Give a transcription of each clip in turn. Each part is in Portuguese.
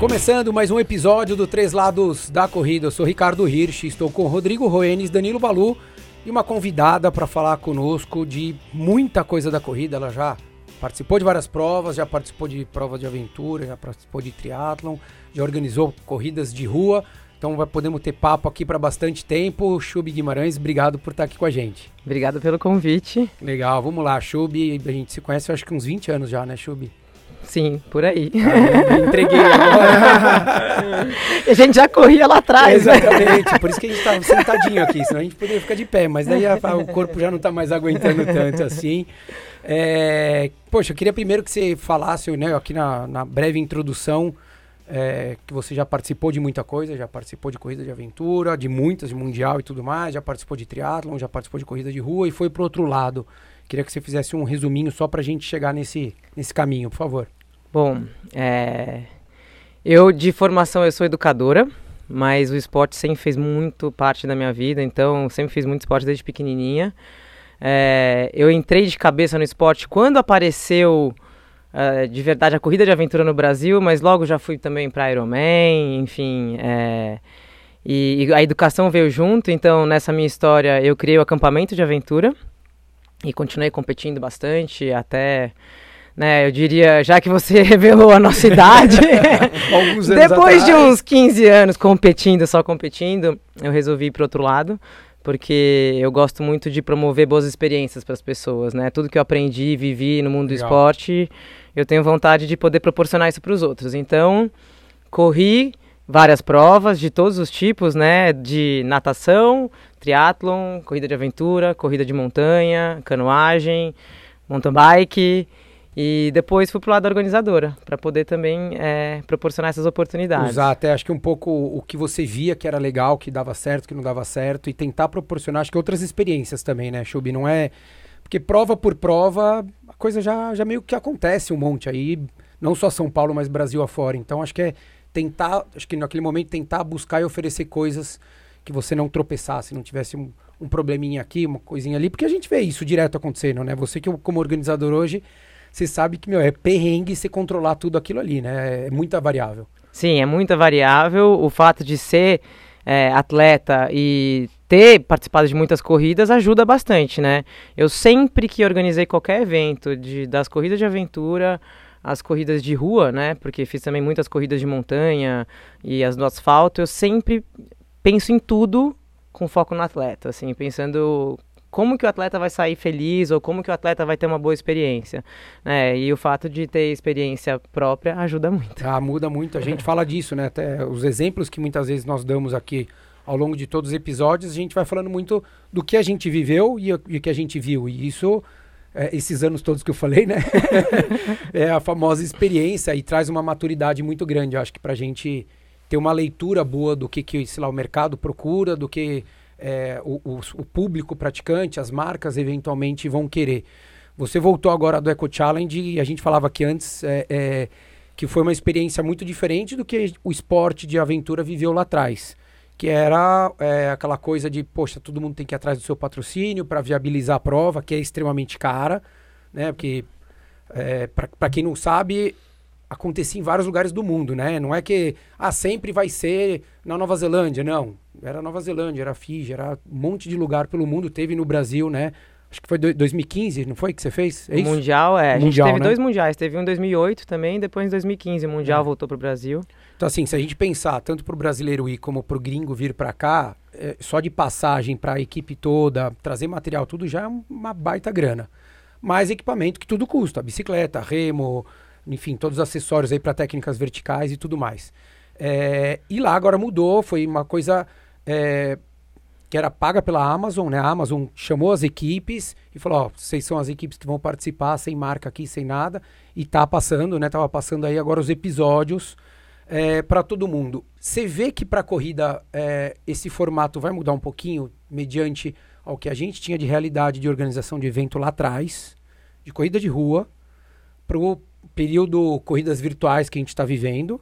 Começando mais um episódio do Três Lados da Corrida. Eu sou Ricardo Hirsch, estou com Rodrigo Roenes, Danilo Balu e uma convidada para falar conosco de muita coisa da corrida. Ela já participou de várias provas, já participou de provas de aventura, já participou de triatlon, já organizou corridas de rua. Então vai podemos ter papo aqui para bastante tempo. Chubi Guimarães, obrigado por estar aqui com a gente. Obrigado pelo convite. Legal, vamos lá, Chubi. A gente se conhece acho que uns 20 anos já, né, Chubi? Sim, por aí. Ah, entreguei agora. a gente já corria lá atrás. Né? Exatamente, por isso que a gente estava sentadinho aqui, senão a gente poderia ficar de pé, mas daí a, a, o corpo já não está mais aguentando tanto assim. É, poxa, eu queria primeiro que você falasse, né, aqui na, na breve introdução, é, que você já participou de muita coisa, já participou de corrida de aventura, de muitas, de mundial e tudo mais, já participou de triatlon, já participou de corrida de rua e foi para outro lado. Queria que você fizesse um resuminho só para a gente chegar nesse, nesse caminho, por favor. Bom, é... eu de formação eu sou educadora, mas o esporte sempre fez muito parte da minha vida, então sempre fiz muito esporte desde pequenininha. É... eu entrei de cabeça no esporte quando apareceu uh, de verdade a corrida de aventura no Brasil, mas logo já fui também para Ironman, enfim. É... E, e a educação veio junto, então nessa minha história eu criei o acampamento de aventura e continuei competindo bastante até né? Eu diria, já que você revelou a nossa idade, depois atrás. de uns 15 anos competindo, só competindo, eu resolvi ir para outro lado, porque eu gosto muito de promover boas experiências para as pessoas, né? Tudo que eu aprendi, vivi no mundo Legal. do esporte, eu tenho vontade de poder proporcionar isso para os outros. Então, corri várias provas de todos os tipos, né? De natação, triatlon, corrida de aventura, corrida de montanha, canoagem, mountain bike e depois fui pro lado da organizadora, para poder também é, proporcionar essas oportunidades. Usar até, acho que um pouco o que você via que era legal, que dava certo, que não dava certo, e tentar proporcionar, acho que outras experiências também, né, Chubi? Não é. Porque prova por prova, a coisa já, já meio que acontece um monte aí, não só São Paulo, mas Brasil afora. Então acho que é tentar, acho que naquele momento tentar buscar e oferecer coisas que você não tropeçasse, não tivesse um, um probleminha aqui, uma coisinha ali, porque a gente vê isso direto acontecendo, né? Você que como organizador hoje você sabe que, meu, é perrengue você controlar tudo aquilo ali, né? É muita variável. Sim, é muita variável. O fato de ser é, atleta e ter participado de muitas corridas ajuda bastante, né? Eu sempre que organizei qualquer evento, de, das corridas de aventura, as corridas de rua, né? Porque fiz também muitas corridas de montanha e as do asfalto, eu sempre penso em tudo com foco no atleta, assim, pensando como que o atleta vai sair feliz ou como que o atleta vai ter uma boa experiência. Né? E o fato de ter experiência própria ajuda muito. Ah, muda muito. A gente fala disso, né? Até os exemplos que muitas vezes nós damos aqui ao longo de todos os episódios, a gente vai falando muito do que a gente viveu e o que a gente viu. E isso, é, esses anos todos que eu falei, né? é a famosa experiência e traz uma maturidade muito grande. Eu acho que para a gente ter uma leitura boa do que, que sei lá, o mercado procura, do que é, o, o, o, público praticante, as marcas eventualmente vão querer. Você voltou agora do Eco Challenge e a gente falava aqui antes é, é, que foi uma experiência muito diferente do que o esporte de aventura viveu lá atrás. Que era é, aquela coisa de, poxa, todo mundo tem que ir atrás do seu patrocínio para viabilizar a prova, que é extremamente cara, né? Porque, é, para quem não sabe, acontecia em vários lugares do mundo, né? Não é que ah, sempre vai ser na Nova Zelândia, não. Era Nova Zelândia, era Fiji, era um monte de lugar pelo mundo, teve no Brasil, né? Acho que foi 2015, não foi que você fez? É mundial, é. A gente teve né? dois mundiais. Teve um em 2008 também, depois em 2015 o Mundial é. voltou para o Brasil. Então, assim, se a gente pensar tanto para o brasileiro ir como para o gringo vir para cá, é, só de passagem para a equipe toda, trazer material, tudo já é uma baita grana. Mais equipamento que tudo custa. Bicicleta, remo, enfim, todos os acessórios aí para técnicas verticais e tudo mais. É, e lá agora mudou, foi uma coisa é, que era paga pela Amazon, né? A Amazon chamou as equipes e falou, vocês são as equipes que vão participar sem marca aqui, sem nada, e tá passando, né? Tava passando aí agora os episódios é, para todo mundo. Você vê que para a corrida é, esse formato vai mudar um pouquinho mediante ao que a gente tinha de realidade de organização de evento lá atrás, de corrida de rua, pro período corridas virtuais que a gente está vivendo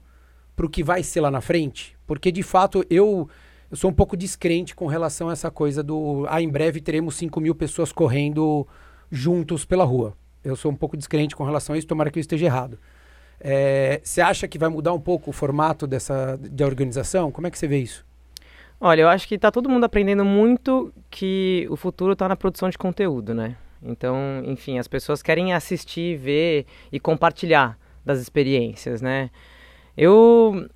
para o que vai ser lá na frente, porque de fato eu eu sou um pouco descrente com relação a essa coisa do. Ah, em breve teremos 5 mil pessoas correndo juntos pela rua. Eu sou um pouco descrente com relação a isso, tomara que eu esteja errado. É, você acha que vai mudar um pouco o formato dessa de organização? Como é que você vê isso? Olha, eu acho que está todo mundo aprendendo muito que o futuro está na produção de conteúdo, né? Então, enfim, as pessoas querem assistir, ver e compartilhar das experiências, né? Eu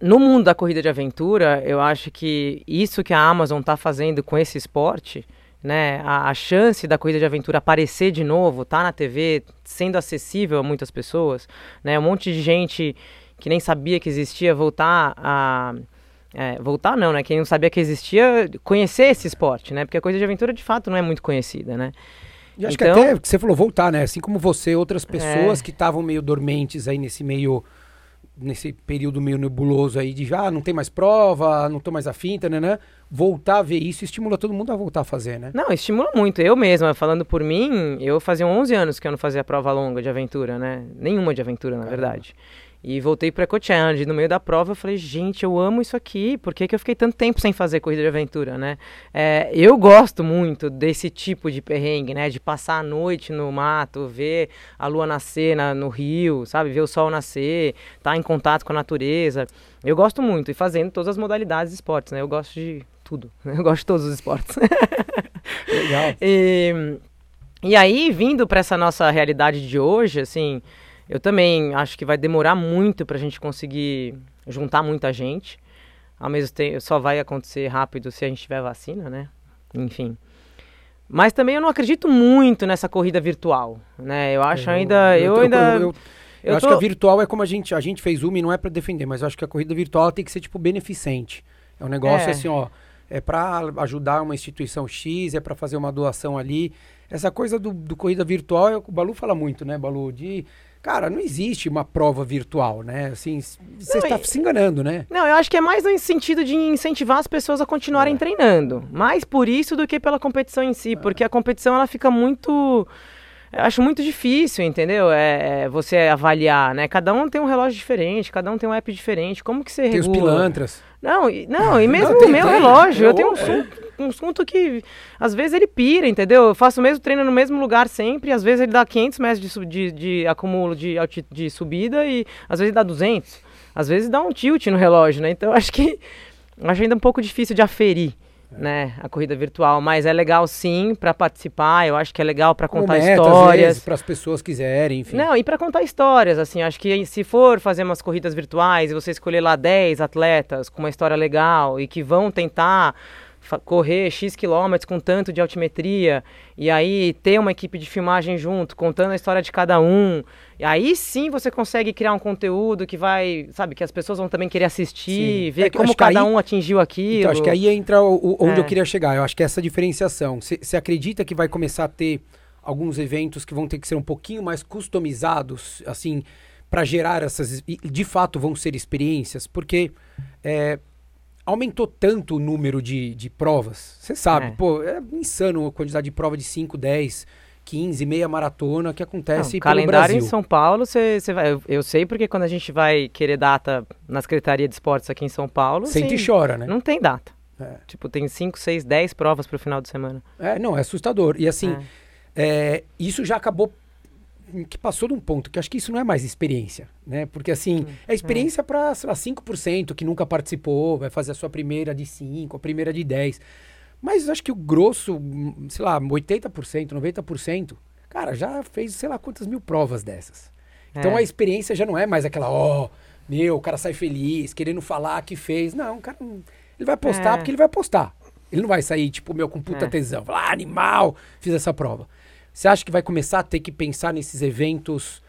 no mundo da corrida de aventura, eu acho que isso que a Amazon está fazendo com esse esporte, né, a, a, chance da corrida de aventura aparecer de novo, tá na TV, sendo acessível a muitas pessoas, né, um monte de gente que nem sabia que existia voltar a é, voltar não, né? Quem não sabia que existia, conhecer esse esporte, né? Porque a corrida de aventura de fato não é muito conhecida, né? E acho então, que até que você falou voltar, né? Assim como você, outras pessoas é... que estavam meio dormentes aí nesse meio nesse período meio nebuloso aí de já ah, não tem mais prova, não tô mais afim, né, né? Voltar a ver isso estimula todo mundo a voltar a fazer, né? Não, estimula muito. Eu mesma, falando por mim, eu fazia 11 anos que eu não fazia prova longa de aventura, né? Nenhuma de aventura, na Caramba. verdade. E voltei para Eco Challenge. No meio da prova, eu falei, gente, eu amo isso aqui. Por que, que eu fiquei tanto tempo sem fazer corrida de aventura, né? É, eu gosto muito desse tipo de perrengue, né? De passar a noite no mato, ver a lua nascer na, no rio, sabe? Ver o sol nascer, estar tá em contato com a natureza. Eu gosto muito. E fazendo todas as modalidades de esportes, né? Eu gosto de tudo. Eu gosto de todos os esportes. Legal. e, e aí, vindo para essa nossa realidade de hoje, assim... Eu também acho que vai demorar muito para a gente conseguir juntar muita gente. Ao mesmo tempo, só vai acontecer rápido se a gente tiver vacina, né? Enfim. Mas também eu não acredito muito nessa corrida virtual, né? Eu acho eu, ainda, eu, eu, eu ainda eu, eu acho tô... que a virtual é como a gente, a gente fez uma e não é para defender, mas eu acho que a corrida virtual tem que ser tipo beneficente. É um negócio é. assim, ó, é para ajudar uma instituição X, é para fazer uma doação ali. Essa coisa do, do corrida virtual, é, o Balu fala muito, né, Balu, de Cara, não existe uma prova virtual, né? Assim, você está se enganando, né? Não, eu acho que é mais no sentido de incentivar as pessoas a continuarem é. treinando. Mais por isso do que pela competição em si, é. porque a competição ela fica muito eu acho muito difícil, entendeu? É, é, você avaliar, né? Cada um tem um relógio diferente, cada um tem um app diferente. Como que você tem regula? Tem os pilantras. Não, e, não, e mesmo o meu relógio, eu, eu tenho um, é. um assunto que às vezes ele pira, entendeu? Eu faço o mesmo treino no mesmo lugar sempre, às vezes ele dá 500 metros de, de, de acúmulo de, de subida e às vezes dá 200. Às vezes dá um tilt no relógio, né? Então acho que acho ainda um pouco difícil de aferir né, a corrida virtual, mas é legal sim para participar, eu acho que é legal para contar meta, histórias, para as pessoas quiserem, enfim. Não, e para contar histórias, assim, acho que se for fazer umas corridas virtuais e você escolher lá 10 atletas com uma história legal e que vão tentar correr X quilômetros com tanto de altimetria, e aí ter uma equipe de filmagem junto, contando a história de cada um. E aí sim você consegue criar um conteúdo que vai, sabe, que as pessoas vão também querer assistir, sim. ver é como cada aí, um atingiu aquilo. Então, acho que aí entra o, o, onde é. eu queria chegar. Eu acho que é essa diferenciação. Você acredita que vai começar a ter alguns eventos que vão ter que ser um pouquinho mais customizados, assim, para gerar essas. De fato, vão ser experiências? Porque. É, aumentou tanto o número de, de provas. Você sabe, é. pô, é insano a quantidade de prova de 5, 10, 15, meia maratona que acontece Não, calendário Brasil. em São Paulo, você vai. Eu, eu, sei porque quando a gente vai querer data na Secretaria de Esportes aqui em São Paulo. Sente assim, e chora, né? Não tem data. É. Tipo, tem 5, 6, 10 provas pro final de semana. É, não, é assustador. E assim, é. é isso já acabou que passou de um ponto que acho que isso não é mais experiência, né? Porque assim, é experiência é. para, sei lá, 5% que nunca participou, vai fazer a sua primeira de 5, a primeira de 10. Mas acho que o grosso, sei lá, 80%, 90%, cara, já fez sei lá quantas mil provas dessas. Então é. a experiência já não é mais aquela, ó, oh, meu, o cara sai feliz, querendo falar que fez. Não, o cara, ele vai postar é. porque ele vai postar. Ele não vai sair, tipo, meu, com puta é. tesão. Falar, ah, animal, fiz essa prova. Você acha que vai começar a ter que pensar nesses eventos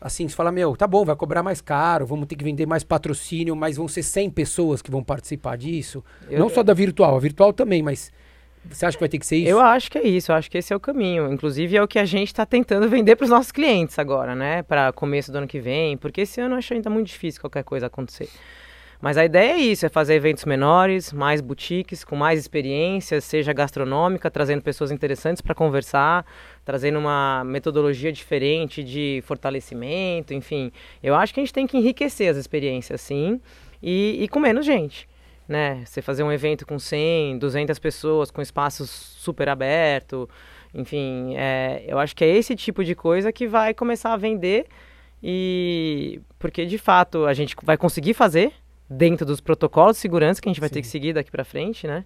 assim, você fala, meu, tá bom, vai cobrar mais caro, vamos ter que vender mais patrocínio, mas vão ser 100 pessoas que vão participar disso? Eu, Não só da virtual, a virtual também, mas você acha que vai ter que ser isso? Eu acho que é isso, eu acho que esse é o caminho. Inclusive é o que a gente está tentando vender para os nossos clientes agora, né? Para começo do ano que vem, porque esse ano eu acho ainda muito difícil qualquer coisa acontecer. Mas a ideia é isso, é fazer eventos menores, mais boutiques, com mais experiências, seja gastronômica, trazendo pessoas interessantes para conversar, trazendo uma metodologia diferente de fortalecimento, enfim. Eu acho que a gente tem que enriquecer as experiências, sim, e, e com menos gente. né? Você fazer um evento com 100, 200 pessoas, com espaços super aberto, enfim, é, eu acho que é esse tipo de coisa que vai começar a vender e porque de fato a gente vai conseguir fazer dentro dos protocolos de segurança que a gente vai Sim. ter que seguir daqui para frente, né?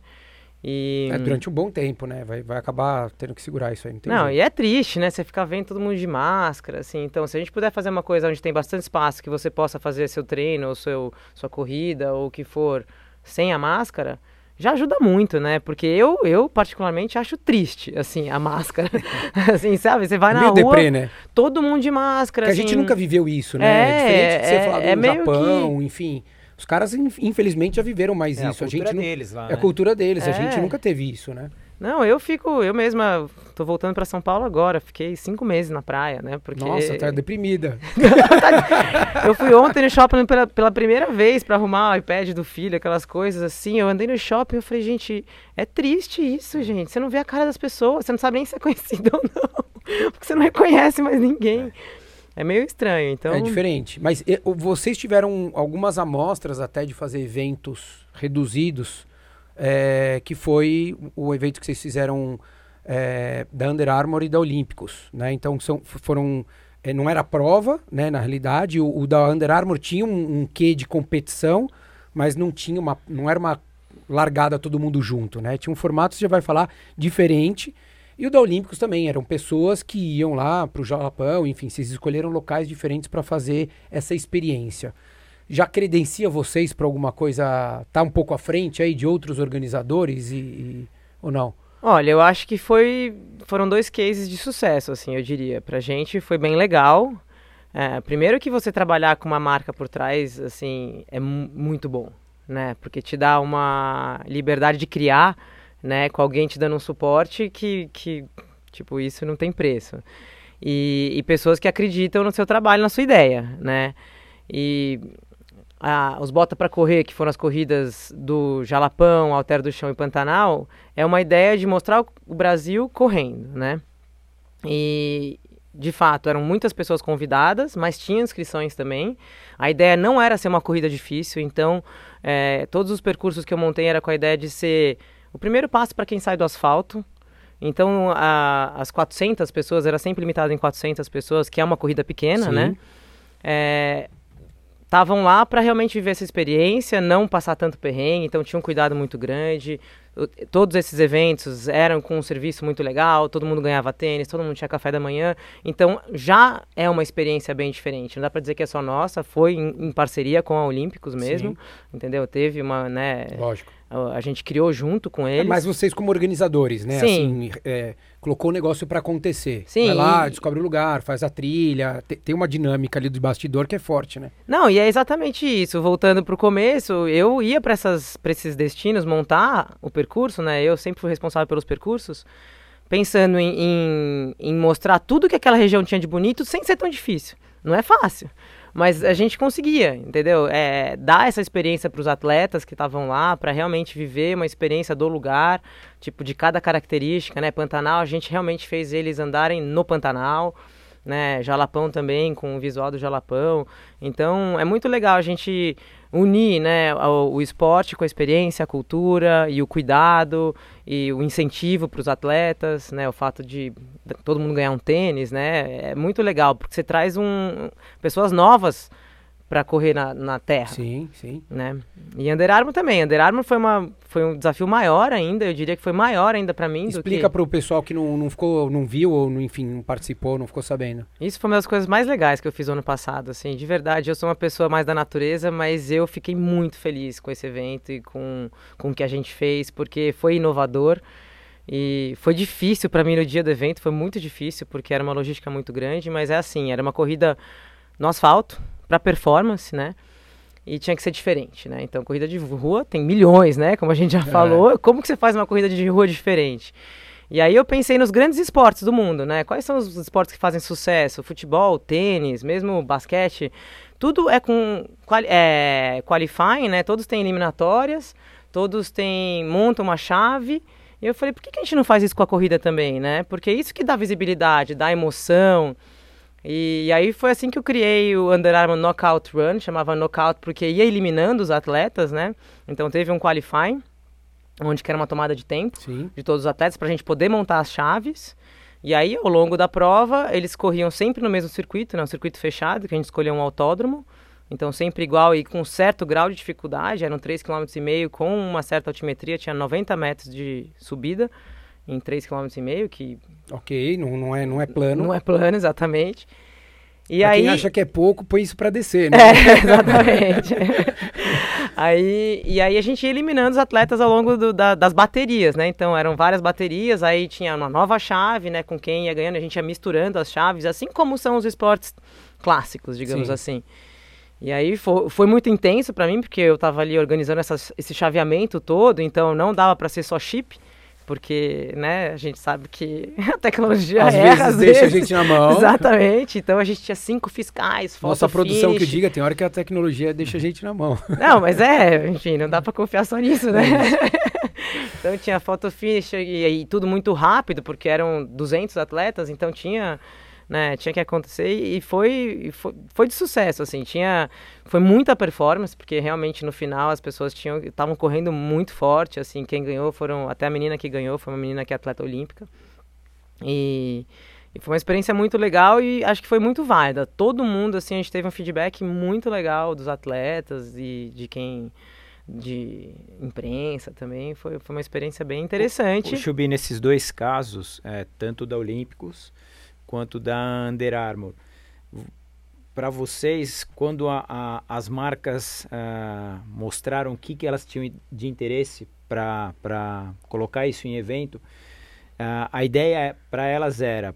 E... É, durante um bom tempo, né? Vai, vai acabar tendo que segurar isso aí. Não, não e é triste, né? Você ficar vendo todo mundo de máscara, assim. Então, se a gente puder fazer uma coisa onde tem bastante espaço que você possa fazer seu treino, ou seu, sua corrida, ou o que for, sem a máscara, já ajuda muito, né? Porque eu, eu particularmente acho triste, assim, a máscara. assim, sabe? Você vai na meio rua, deprê, né? todo mundo de máscara. Porque assim... a gente assim. nunca viveu isso, né? É, é diferente de você é, falar do é Japão, que... enfim. Os caras, infelizmente, já viveram mais é, isso. A, cultura a gente deles lá, É a né? cultura deles. A é. gente nunca teve isso, né? Não, eu fico, eu mesma tô voltando para São Paulo agora, fiquei cinco meses na praia, né? Porque... Nossa, tá deprimida. eu fui ontem no shopping pela, pela primeira vez para arrumar o iPad do filho, aquelas coisas assim. Eu andei no shopping e falei, gente, é triste isso, gente. Você não vê a cara das pessoas, você não sabe nem se é conhecido ou não, porque você não reconhece mais ninguém. É. É meio estranho, então. É diferente. Mas vocês tiveram algumas amostras até de fazer eventos reduzidos, é, que foi o evento que vocês fizeram é, da Under Armour e da Olímpicos, né? Então são, foram. É, não era prova, né? Na realidade, o, o da Under Armour tinha um, um quê de competição, mas não tinha uma. não era uma largada todo mundo junto, né? Tinha um formato, você já vai falar, diferente. E o da Olímpicos também, eram pessoas que iam lá para o Japão, enfim, vocês escolheram locais diferentes para fazer essa experiência. Já credencia vocês para alguma coisa, tá um pouco à frente aí de outros organizadores e, e, ou não? Olha, eu acho que foi, foram dois cases de sucesso, assim, eu diria. Pra gente foi bem legal. É, primeiro que você trabalhar com uma marca por trás, assim, é muito bom, né? Porque te dá uma liberdade de criar né? Com alguém te dando um suporte que, que tipo, isso não tem preço. E, e pessoas que acreditam no seu trabalho, na sua ideia, né? E a, os Bota para Correr, que foram as corridas do Jalapão, Alter do Chão e Pantanal, é uma ideia de mostrar o Brasil correndo, né? E, de fato, eram muitas pessoas convidadas, mas tinha inscrições também. A ideia não era ser uma corrida difícil, então é, todos os percursos que eu montei era com a ideia de ser o primeiro passo para quem sai do asfalto. Então, a, as 400 pessoas, era sempre limitado em 400 pessoas, que é uma corrida pequena, Sim. né? Estavam é, lá para realmente viver essa experiência, não passar tanto perrengue, então tinha um cuidado muito grande. Todos esses eventos eram com um serviço muito legal, todo mundo ganhava tênis, todo mundo tinha café da manhã. Então já é uma experiência bem diferente. Não dá para dizer que é só nossa, foi em, em parceria com a Olímpicos mesmo, Sim. entendeu? Teve uma, né? Lógico a gente criou junto com é, eles. É, mas vocês como organizadores, né? Sim. Assim, é, colocou o negócio para acontecer. Sim. Vai lá, descobre o lugar, faz a trilha. Tem uma dinâmica ali do bastidor que é forte, né? Não, e é exatamente isso. Voltando para o começo, eu ia para esses destinos montar o percurso, né? Eu sempre fui responsável pelos percursos, pensando em, em, em mostrar tudo que aquela região tinha de bonito sem ser tão difícil. Não é fácil. Mas a gente conseguia, entendeu? É, dar essa experiência para os atletas que estavam lá, para realmente viver uma experiência do lugar, tipo, de cada característica, né? Pantanal, a gente realmente fez eles andarem no Pantanal, né? Jalapão também, com o visual do Jalapão. Então, é muito legal a gente unir né, o, o, esporte com a experiência, a cultura e o cuidado e o incentivo para os atletas, né, o fato de todo mundo ganhar um tênis, né, é muito legal porque você traz um, pessoas novas para correr na, na terra. Sim, sim. Né? E Under Armour também. Under Armour foi, uma, foi um desafio maior ainda, eu diria que foi maior ainda para mim. Explica para o pessoal que não, não ficou, não viu ou enfim, não participou, não ficou sabendo. Isso foi uma das coisas mais legais que eu fiz ano passado, assim, de verdade. Eu sou uma pessoa mais da natureza, mas eu fiquei muito feliz com esse evento e com, com o que a gente fez, porque foi inovador. E foi difícil para mim no dia do evento, foi muito difícil, porque era uma logística muito grande, mas é assim, era uma corrida no asfalto, para performance, né? E tinha que ser diferente, né? Então, corrida de rua tem milhões, né? Como a gente já é. falou. Como que você faz uma corrida de rua diferente? E aí eu pensei nos grandes esportes do mundo, né? Quais são os esportes que fazem sucesso? Futebol, tênis, mesmo basquete. Tudo é com é, qualifying, né? Todos têm eliminatórias, todos têm montam uma chave. E eu falei, por que, que a gente não faz isso com a corrida também, né? Porque é isso que dá visibilidade, dá emoção, E, aí foi assim que eu criei o Under Armour Knockout Run, chamava Knockout porque ia eliminando os atletas, né? Então teve um qualifying, onde que era uma tomada de tempo Sim. de todos os atletas para a gente poder montar as chaves. E aí, ao longo da prova, eles corriam sempre no mesmo circuito, né? Um circuito fechado, que a gente escolheu um autódromo. Então, sempre igual e com um certo grau de dificuldade. Eram 3,5 km com uma certa altimetria, tinha 90 metros de subida em 3,5 km, que... Ok, não, não, é, não é plano. Não é plano, exatamente. E pra aí... quem acha que é pouco, põe isso para descer, né? É, exatamente. aí, e aí a gente ia eliminando os atletas ao longo do, da, das baterias, né? Então eram várias baterias, aí tinha uma nova chave, né? Com quem ia ganhando, a gente ia misturando as chaves, assim como são os esportes clássicos, digamos Sim. assim. E aí foi, foi muito intenso para mim, porque eu estava ali organizando essa, esse chaveamento todo, então não dava para ser só chip porque, né, a gente sabe que a tecnologia às erra, vezes às deixa vezes. a gente na mão. Exatamente. Então a gente tinha cinco fiscais, foto Nossa produção finish. que diga, tem hora que a tecnologia deixa a gente na mão. Não, mas é, enfim, não dá para confiar só nisso, né? então tinha foto finish e, e tudo muito rápido, porque eram 200 atletas, então tinha né? Tinha que acontecer e foi, foi, foi de sucesso, assim. Tinha, foi muita performance, porque realmente no final as pessoas tinham estavam correndo muito forte, assim. Quem ganhou foram até a menina que ganhou foi uma menina que é atleta olímpica e, e foi uma experiência muito legal e acho que foi muito válida. Todo mundo, assim, a gente teve um feedback muito legal dos atletas e de quem de imprensa também. Foi, foi uma experiência bem interessante. O, o Chubi, nesses dois casos, é, tanto da Olímpicos quanto da Under Armour. Para vocês, quando a, a, as marcas uh, mostraram o que, que elas tinham de interesse para colocar isso em evento, uh, a ideia para elas era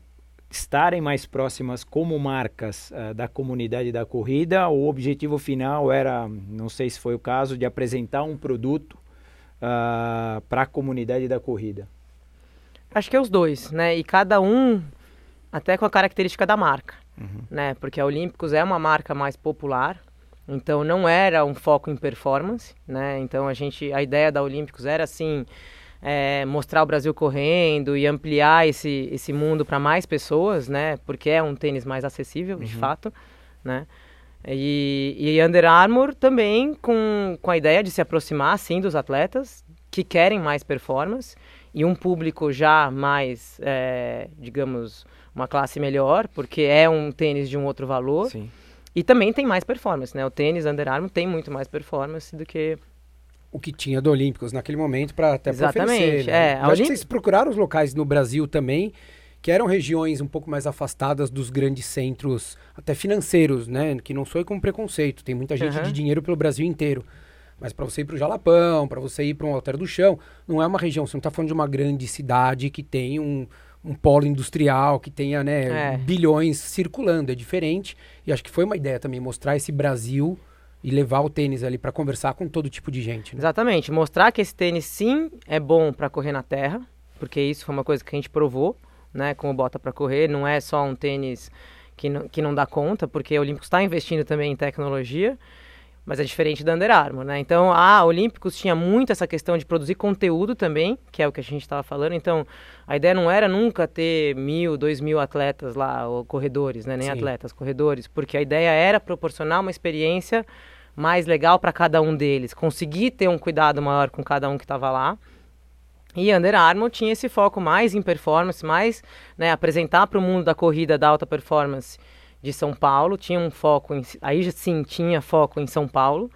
estarem mais próximas como marcas uh, da comunidade da corrida. O objetivo final era, não sei se foi o caso, de apresentar um produto uh, para a comunidade da corrida. Acho que é os dois, né? E cada um até com a característica da marca, uhum. né? Porque a Olímpicos é uma marca mais popular, então não era um foco em performance, né? Então a gente, a ideia da Olímpicos era assim é, mostrar o Brasil correndo e ampliar esse esse mundo para mais pessoas, né? Porque é um tênis mais acessível, uhum. de fato, né? E, e Under Armour também com, com a ideia de se aproximar, assim, dos atletas que querem mais performance e um público já mais, é, digamos, uma classe melhor, porque é um tênis de um outro valor. Sim. E também tem mais performance, né? O tênis Under Armour tem muito mais performance do que o que tinha do Olímpicos naquele momento para até Exatamente, oferecer, né? é. Acho Olimp... que vocês procuraram os locais no Brasil também, que eram regiões um pouco mais afastadas dos grandes centros, até financeiros, né? Que não sou com preconceito, tem muita gente uhum. de dinheiro pelo Brasil inteiro. Mas para você ir para o Jalapão, para você ir para um Alter do Chão, não é uma região, você não está falando de uma grande cidade que tem um, um polo industrial que tenha né, é. bilhões circulando, é diferente. E acho que foi uma ideia também mostrar esse Brasil e levar o tênis ali para conversar com todo tipo de gente. Né? Exatamente, mostrar que esse tênis sim é bom para correr na terra, porque isso foi uma coisa que a gente provou, né, com o bota para correr, não é só um tênis que não, que não dá conta, porque o Olímpicos está investindo também em tecnologia mas é diferente da Under Armour, né? Então, a Olímpicos tinha muito essa questão de produzir conteúdo também, que é o que a gente estava falando. Então, a ideia não era nunca ter mil, dois mil atletas lá, ou corredores, né? Nem Sim. atletas, corredores, porque a ideia era proporcionar uma experiência mais legal para cada um deles, conseguir ter um cuidado maior com cada um que estava lá. E Under Armour tinha esse foco mais em performance, mais né, apresentar para o mundo da corrida da alta performance de São Paulo, tinha um foco em, aí sim tinha foco em São Paulo,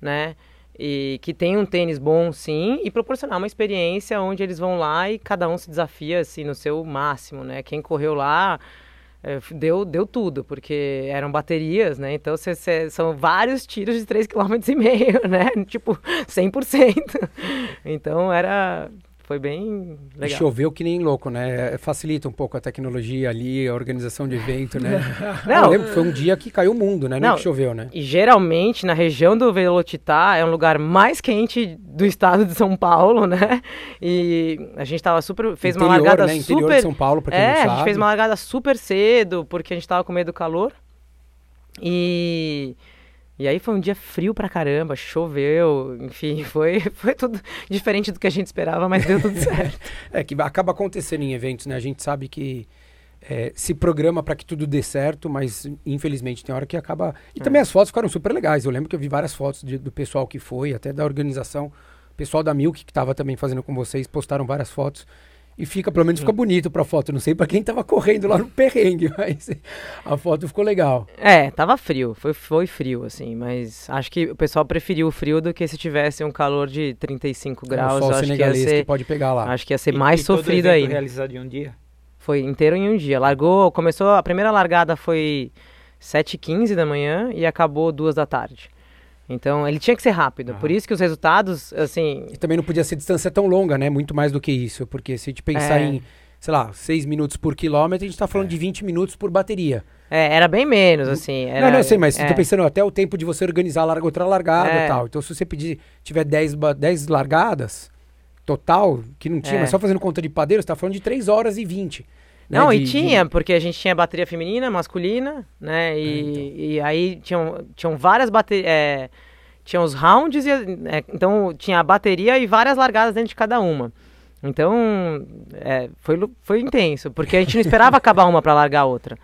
né? E que tem um tênis bom sim e proporcionar uma experiência onde eles vão lá e cada um se desafia assim no seu máximo, né? Quem correu lá é, deu, deu tudo, porque eram baterias, né? Então cê, cê, são vários tiros de 3,5 km, né? Tipo, 100%. Então era foi bem legal. E choveu que nem louco, né? Facilita um pouco a tecnologia ali, a organização de evento, né? Não, eu lembro que foi um dia que caiu o mundo, né? Não, que choveu, né? E geralmente na região do Velocitar é um lugar mais quente do estado de São Paulo, né? E a gente tava super fez Interior, uma largada né? Interior super de São Paulo, para quem é, não sabe. a gente fez uma largada super cedo porque a gente tava com medo do calor. E e aí foi um dia frio pra caramba, choveu, enfim, foi, foi tudo diferente do que a gente esperava, mas deu tudo certo. é que acaba acontecendo em eventos, né? A gente sabe que é, se programa para que tudo dê certo, mas infelizmente tem hora que acaba. E é. também as fotos ficaram super legais. Eu lembro que eu vi várias fotos de, do pessoal que foi, até da organização. O pessoal da Milk, que estava também fazendo com vocês, postaram várias fotos. E fica, pelo menos fica bonito pra foto. Não sei para quem tava correndo lá no perrengue, mas a foto ficou legal. É, tava frio. Foi, foi frio, assim. Mas acho que o pessoal preferiu o frio do que se tivesse um calor de 35 graus. É, o sol acho que, ia ser, que pode pegar lá. Acho que ia ser e, mais e sofrido aí. realizado em um dia? Foi inteiro em um dia. Largou, começou, a primeira largada foi 7h15 da manhã e acabou duas da tarde. Então ele tinha que ser rápido. Por isso que os resultados, assim. E também não podia ser distância tão longa, né? Muito mais do que isso. Porque se a gente pensar é... em, sei lá, 6 minutos por quilômetro, a gente está falando é. de 20 minutos por bateria. É, era bem menos, assim. Era, não, não, sei, mas é. tô pensando até o tempo de você organizar larga, outra largada e é. tal. Então, se você pedir, tiver 10, 10 largadas, total, que não tinha, é. mas só fazendo conta de padeiro, você tá falando de 3 horas e 20. Né, não, de, e tinha, de... porque a gente tinha bateria feminina, masculina, né? E, é, então. e aí tinham, tinham várias baterias. É, tinha os rounds, e, é, então tinha a bateria e várias largadas dentro de cada uma. Então, é, foi, foi intenso, porque a gente não esperava acabar uma para largar a outra.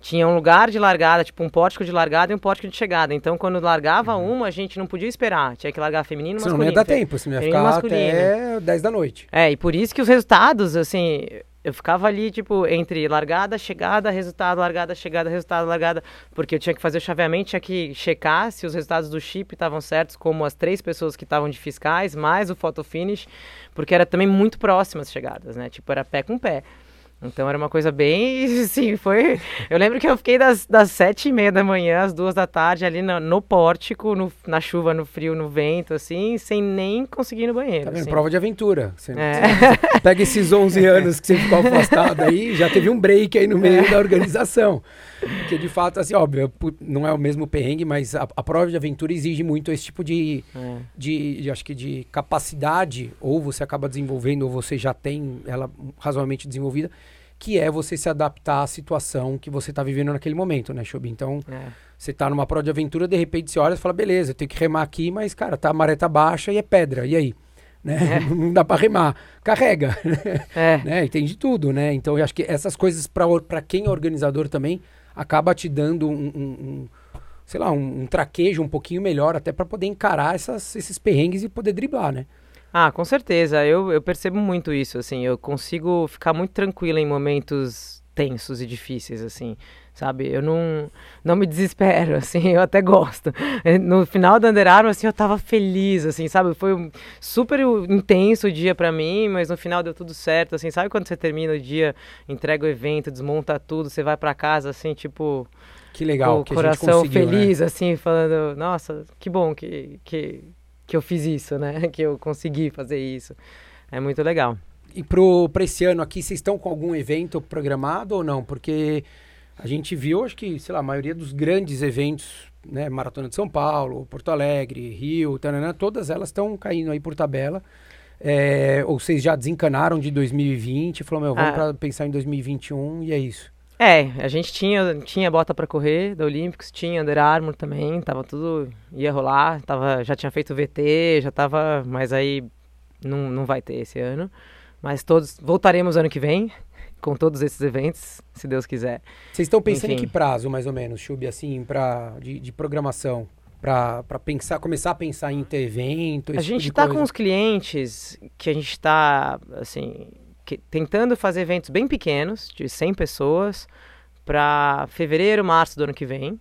Tinha um lugar de largada, tipo um pórtico de largada e um pórtico de chegada. Então, quando largava uhum. uma, a gente não podia esperar. Tinha que largar feminino e masculino. Senão não ia dar tempo, senão ia ficar masculino. até 10 da noite. É, e por isso que os resultados, assim, eu ficava ali, tipo, entre largada, chegada, resultado, largada, chegada, resultado, largada, porque eu tinha que fazer o chaveamento, tinha que checar se os resultados do chip estavam certos, como as três pessoas que estavam de fiscais, mais o photo finish, porque era também muito próximas chegadas, né? Tipo, era pé com pé. Então era uma coisa bem. Sim, foi. Eu lembro que eu fiquei das, das sete e meia da manhã às duas da tarde ali no, no pórtico, no, na chuva, no frio, no vento, assim, sem nem conseguir ir no banheiro. Tá vendo? Assim. Prova de aventura. Você, é. pega esses 11 anos que você ficou afastado aí, já teve um break aí no meio é. da organização. Porque de fato, assim, óbvio, não é o mesmo perrengue, mas a, a prova de aventura exige muito esse tipo de, é. de, de, acho que de capacidade, ou você acaba desenvolvendo, ou você já tem ela razoavelmente desenvolvida, que é você se adaptar à situação que você está vivendo naquele momento, né, Chobi? Então, é. você está numa prova de aventura, de repente você olha e fala, beleza, eu tenho que remar aqui, mas, cara, tá, a maré tá baixa e é pedra, e aí? Né? É. Não dá para remar, carrega, é. né? Entende tudo, né? Então, eu acho que essas coisas, para quem é organizador também, acaba te dando um, um, um sei lá, um, um, traquejo um pouquinho melhor, até para poder encarar essas, esses perrengues e poder driblar, né? Ah, com certeza. Eu, eu percebo muito isso, assim. Eu consigo ficar muito tranquila em momentos tensos e difíceis, assim, sabe? Eu não, não me desespero, assim, eu até gosto. No final do Under Armour, assim, eu tava feliz, assim, sabe? Foi um super intenso o dia para mim, mas no final deu tudo certo, assim. Sabe quando você termina o dia, entrega o evento, desmonta tudo, você vai para casa, assim, tipo... Que legal, com o coração feliz, né? assim, falando, nossa, que bom que, que que eu fiz isso, né? Que eu consegui fazer isso. É muito legal. E para esse ano aqui, vocês estão com algum evento programado ou não? Porque a gente viu, acho que, sei lá, a maioria dos grandes eventos, né? Maratona de São Paulo, Porto Alegre, Rio, Tanana, todas elas estão caindo aí por tabela. É, ou vocês já desencanaram de 2020 e falaram, meu, vamos ah. pensar em 2021 e é isso. É, a gente tinha, tinha bota para correr da Olímpicos, tinha Under Armour também, tava tudo, ia rolar, tava, já tinha feito VT, já tava, mas aí não, não vai ter esse ano. Mas todos, voltaremos ano que vem, com todos esses eventos, se Deus quiser. Vocês estão pensando Enfim. em que prazo, mais ou menos, Chubi, assim, pra, de, de programação? para pensar, começar a pensar em ter evento? A gente está tipo com os clientes que a gente está, assim, que, tentando fazer eventos bem pequenos, de 100 pessoas, para fevereiro, março do ano que vem,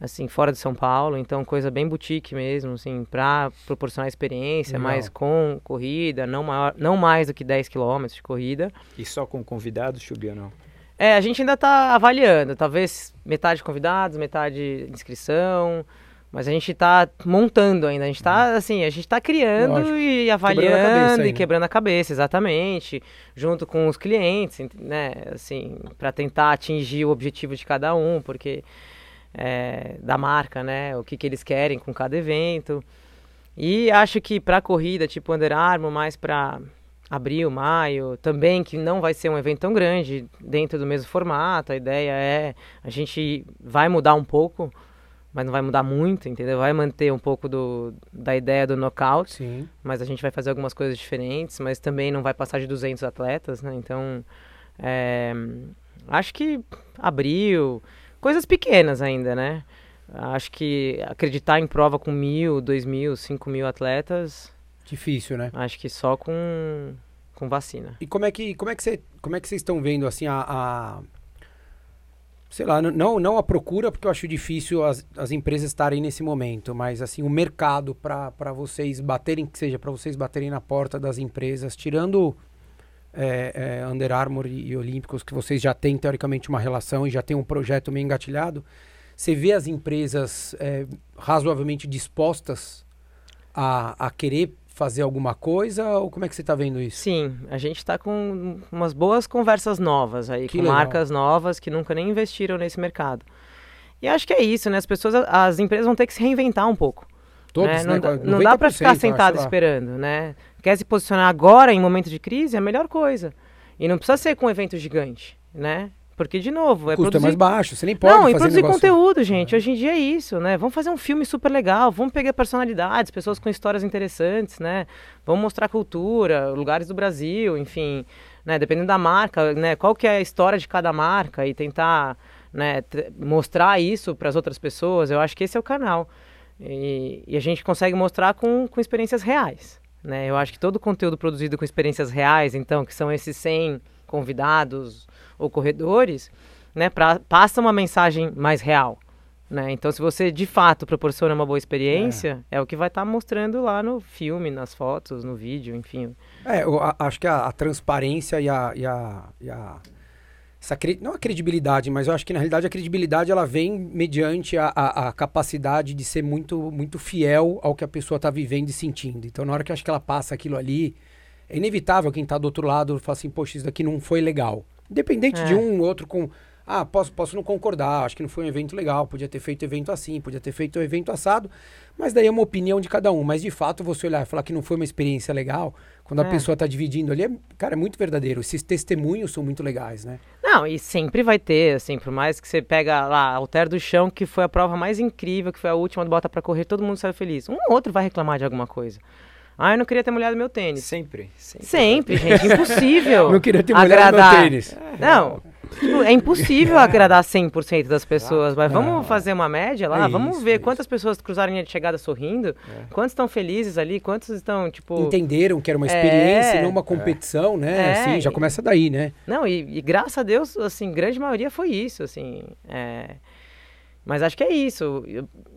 assim, fora de São Paulo, então coisa bem boutique mesmo, assim, para proporcionar experiência, mais com corrida, não, maior, não mais do que 10 quilômetros de corrida. E só com convidados, Chubia, não? É, a gente ainda está avaliando, talvez metade convidados, metade inscrição, mas a gente está montando ainda, a gente está assim, a gente está criando Lógico. e avaliando e quebrando a cabeça, exatamente, junto com os clientes, né, assim, para tentar atingir o objetivo de cada um, porque é, da marca, né, o que, que eles querem com cada evento. E acho que para corrida, tipo Under Armour, mais para abril, maio, também que não vai ser um evento tão grande dentro do mesmo formato. A ideia é a gente vai mudar um pouco mas não vai mudar muito, entendeu? Vai manter um pouco do, da ideia do knockout, Sim. mas a gente vai fazer algumas coisas diferentes, mas também não vai passar de 200 atletas, né? Então, é, Acho que abril, coisas pequenas ainda, né? Acho que acreditar em prova com mil, dois mil, cinco mil atletas. Difícil, né? Acho que só com, com vacina. E como é que como é que você como é que vocês estão vendo assim a, a sei lá, não, não a procura, porque eu acho difícil as, as empresas estarem nesse momento, mas assim, o mercado para vocês baterem, que seja para vocês baterem na porta das empresas, tirando é, é, Under Armour e, e, Olímpicos, que vocês já têm teoricamente uma relação e já tem um projeto meio engatilhado, você vê as empresas é, razoavelmente dispostas a, a querer fazer alguma coisa ou como é que você está vendo isso? Sim, a gente está com umas boas conversas novas aí, que com legal. marcas novas que nunca nem investiram nesse mercado. E acho que é isso, né? As pessoas, as empresas vão ter que se reinventar um pouco. Todos, né? Não, né? não dá para ficar sentado acho, esperando, né? Quer se posicionar agora em momento de crise, é a melhor coisa. E não precisa ser com um evento gigante, né? Porque, de novo, é custo produzir... é mais baixo, você nem pode Não, e produzir negócio... conteúdo, gente. Hoje em dia é isso, né? Vamos fazer um filme super legal, vamos pegar personalidades, pessoas com histórias interessantes, né? Vamos mostrar cultura, lugares do Brasil, enfim, né? Dependendo da marca, né? Qual que é a história de cada marca e tentar né, mostrar isso para as outras pessoas. Eu acho que esse é o canal. E, e a gente consegue mostrar com, com experiências reais, né? Eu acho que todo o conteúdo produzido com experiências reais, então, que são esses 100 convidados ou corredores, né, pra, passa uma mensagem mais real. Né? Então, se você de fato proporciona uma boa experiência, é, é o que vai estar tá mostrando lá no filme, nas fotos, no vídeo, enfim. É, eu acho que a, a transparência e a, e a, e a essa não a credibilidade, mas eu acho que na realidade a credibilidade ela vem mediante a, a, a capacidade de ser muito, muito fiel ao que a pessoa está vivendo e sentindo. Então, na hora que eu acho que ela passa aquilo ali, é inevitável quem está do outro lado falar assim, poxa, isso daqui não foi legal. Independente é. de um ou outro com. Ah, posso, posso não concordar, acho que não foi um evento legal, podia ter feito evento assim, podia ter feito um evento assado, mas daí é uma opinião de cada um. Mas de fato, você olhar e falar que não foi uma experiência legal, quando a é. pessoa está dividindo ali, é, cara, é muito verdadeiro. Esses testemunhos são muito legais, né? Não, e sempre vai ter, assim, por mais que você pega lá, Alter do Chão, que foi a prova mais incrível, que foi a última do Bota para Correr, todo mundo saiu feliz. Um ou outro vai reclamar de alguma coisa. Ah, eu não queria ter molhado meu tênis. Sempre. Sempre, sempre gente. Impossível. não queria ter molhado agradar. meu tênis. Não. Tipo, é impossível agradar 100% das pessoas, mas vamos fazer uma média lá, é vamos isso, ver é quantas pessoas cruzaram a linha de chegada sorrindo, é. quantos estão felizes ali, quantos estão, tipo... Entenderam que era uma experiência e não uma competição, né? Assim, já começa daí, né? Não, e, e, graças a Deus, assim, grande maioria foi isso, assim, é... Mas acho que é isso.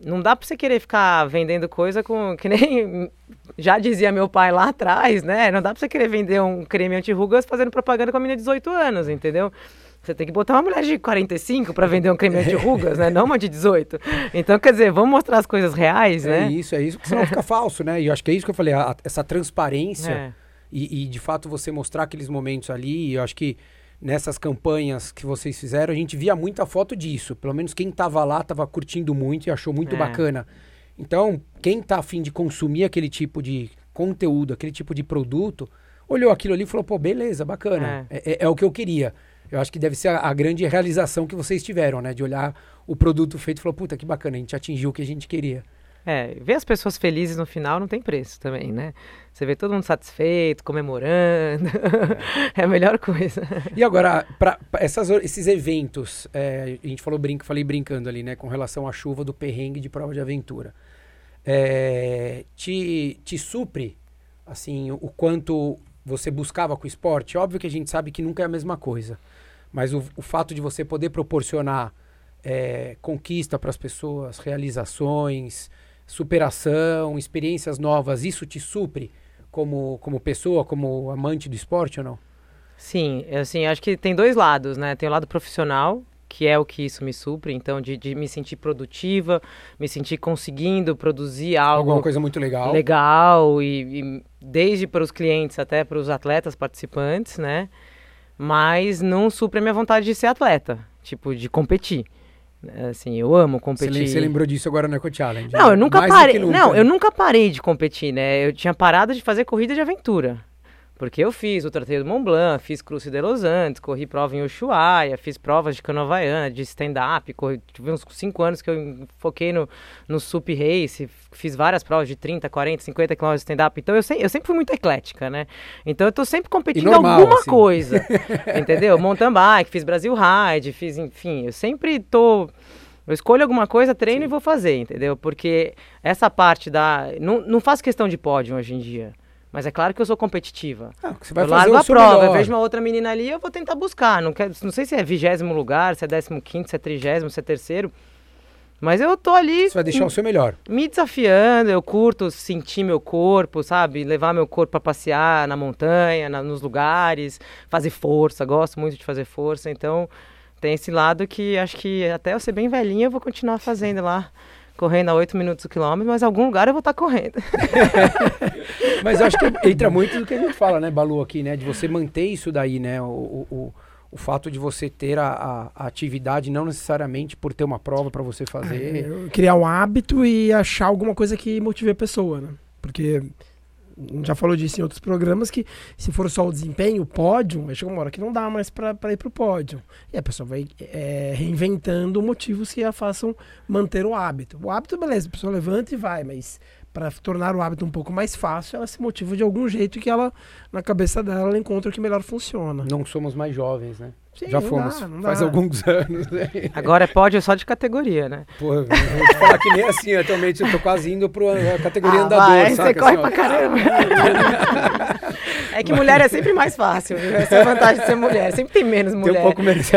Não dá pra você querer ficar vendendo coisa com. Que nem já dizia meu pai lá atrás, né? Não dá pra você querer vender um creme anti-rugas fazendo propaganda com a menina de 18 anos, entendeu? Você tem que botar uma mulher de 45 para vender um creme anti-rugas, né? Não uma de 18. Então, quer dizer, vamos mostrar as coisas reais, é né? É isso, é isso, porque senão fica falso, né? E eu acho que é isso que eu falei, a, essa transparência é. e, e, de fato, você mostrar aqueles momentos ali, eu acho que nessas campanhas que vocês fizeram, a gente via muita foto disso. Pelo menos quem estava lá estava curtindo muito e achou muito é. bacana. Então, quem está afim de consumir aquele tipo de conteúdo, aquele tipo de produto, olhou aquilo ali e falou, pô, beleza, bacana. É, é, é o que eu queria. Eu acho que deve ser a, a, grande realização que vocês tiveram, né? De olhar o produto feito e falar, puta, que bacana, a gente atingiu o que a gente queria. É, ver as pessoas felizes no final não tem preço também, né? Você vê todo mundo satisfeito, comemorando, é a melhor coisa. E agora, para esses eventos, é, a gente falou brinco, falei brincando ali, né, com relação à chuva do perrengue de prova de aventura, é, te, te supre, assim, o, o quanto você buscava com o esporte? Óbvio que a gente sabe que nunca é a mesma coisa, mas o, o fato de você poder proporcionar é, conquista para as pessoas, realizações, superação, experiências novas, isso te supre como, como pessoa, como amante do esporte ou não? Sim, assim, acho que tem dois lados, né? Tem o lado profissional, que é o que isso me supre, então de, de me sentir produtiva, me sentir conseguindo produzir algo alguma coisa muito legal, legal e, e desde para os clientes até para os atletas participantes, né? Mas não supre a minha vontade de ser atleta, tipo de competir. Assim, eu amo competir. Você lembrou disso agora no Eco Challenge? Não, eu nunca Mais parei. Nunca. Não, eu nunca parei de competir, né? Eu tinha parado de fazer corrida de aventura. Porque eu fiz o Trateio do Mont Blanc, fiz Cruze de Los Andes, corri prova em Ushuaia, fiz provas de cano havaiana, de stand-up, tive uns 5 anos que eu foquei no, no sup race, fiz várias provas de 30, 40, 50 km de stand-up. Então eu, se, eu sempre fui muito eclética, né? Então eu tô sempre competindo em alguma assim. coisa, entendeu? Mountain bike, fiz Brasil Ride, fiz, enfim, eu sempre tô... Eu escolho alguma coisa, treino Sim. e vou fazer, entendeu? Porque essa parte da... Não, não faço questão de pódio hoje em dia. Mas é claro que eu sou competitiva. Ah, você vai eu largo a prova, melhor. eu vejo uma outra menina ali, eu vou tentar buscar. Não, quero, não sei se é vigésimo lugar, se é décimo quinto, se é trigésimo, se é terceiro. Mas eu tô ali. Você vai deixar o seu melhor. Me desafiando, eu curto sentir meu corpo, sabe? Levar meu corpo para passear na montanha, na, nos lugares, fazer força. Gosto muito de fazer força. Então, tem esse lado que acho que até eu ser bem velhinha eu vou continuar fazendo lá correndo a 8 minutos o quilômetro, mas em algum lugar eu vou estar tá correndo. mas eu acho que entra muito do que a gente fala, né, Balu, aqui, né? De você manter isso daí, né? O, o, o fato de você ter a, a, a atividade, não necessariamente por ter uma prova para você fazer. É, criar um hábito e achar alguma coisa que motive a pessoa, né? Porque já falou disso em outros programas, que se for só o desempenho, o pódio, aí chega uma hora que não dá mais para ir para o pódio. E a pessoa vai é, reinventando motivos que a façam manter o hábito. O hábito, beleza, a pessoa levanta e vai, mas para tornar o hábito um pouco mais fácil, ela se motiva de algum jeito que ela, na cabeça dela, ela encontra o que melhor funciona. Não somos mais jovens, né? Sim, Já fomos dá, faz dá. alguns anos. Né? Agora é pódio só de categoria, né? Pô, vou te falar que nem assim, atualmente eu tô quase indo para a categoria ah, andador, vai, Você corre assim, pra caramba. é que mulher é sempre mais fácil, viu? Essa é a vantagem de ser mulher, sempre tem menos mulher. Tem um pouco menos.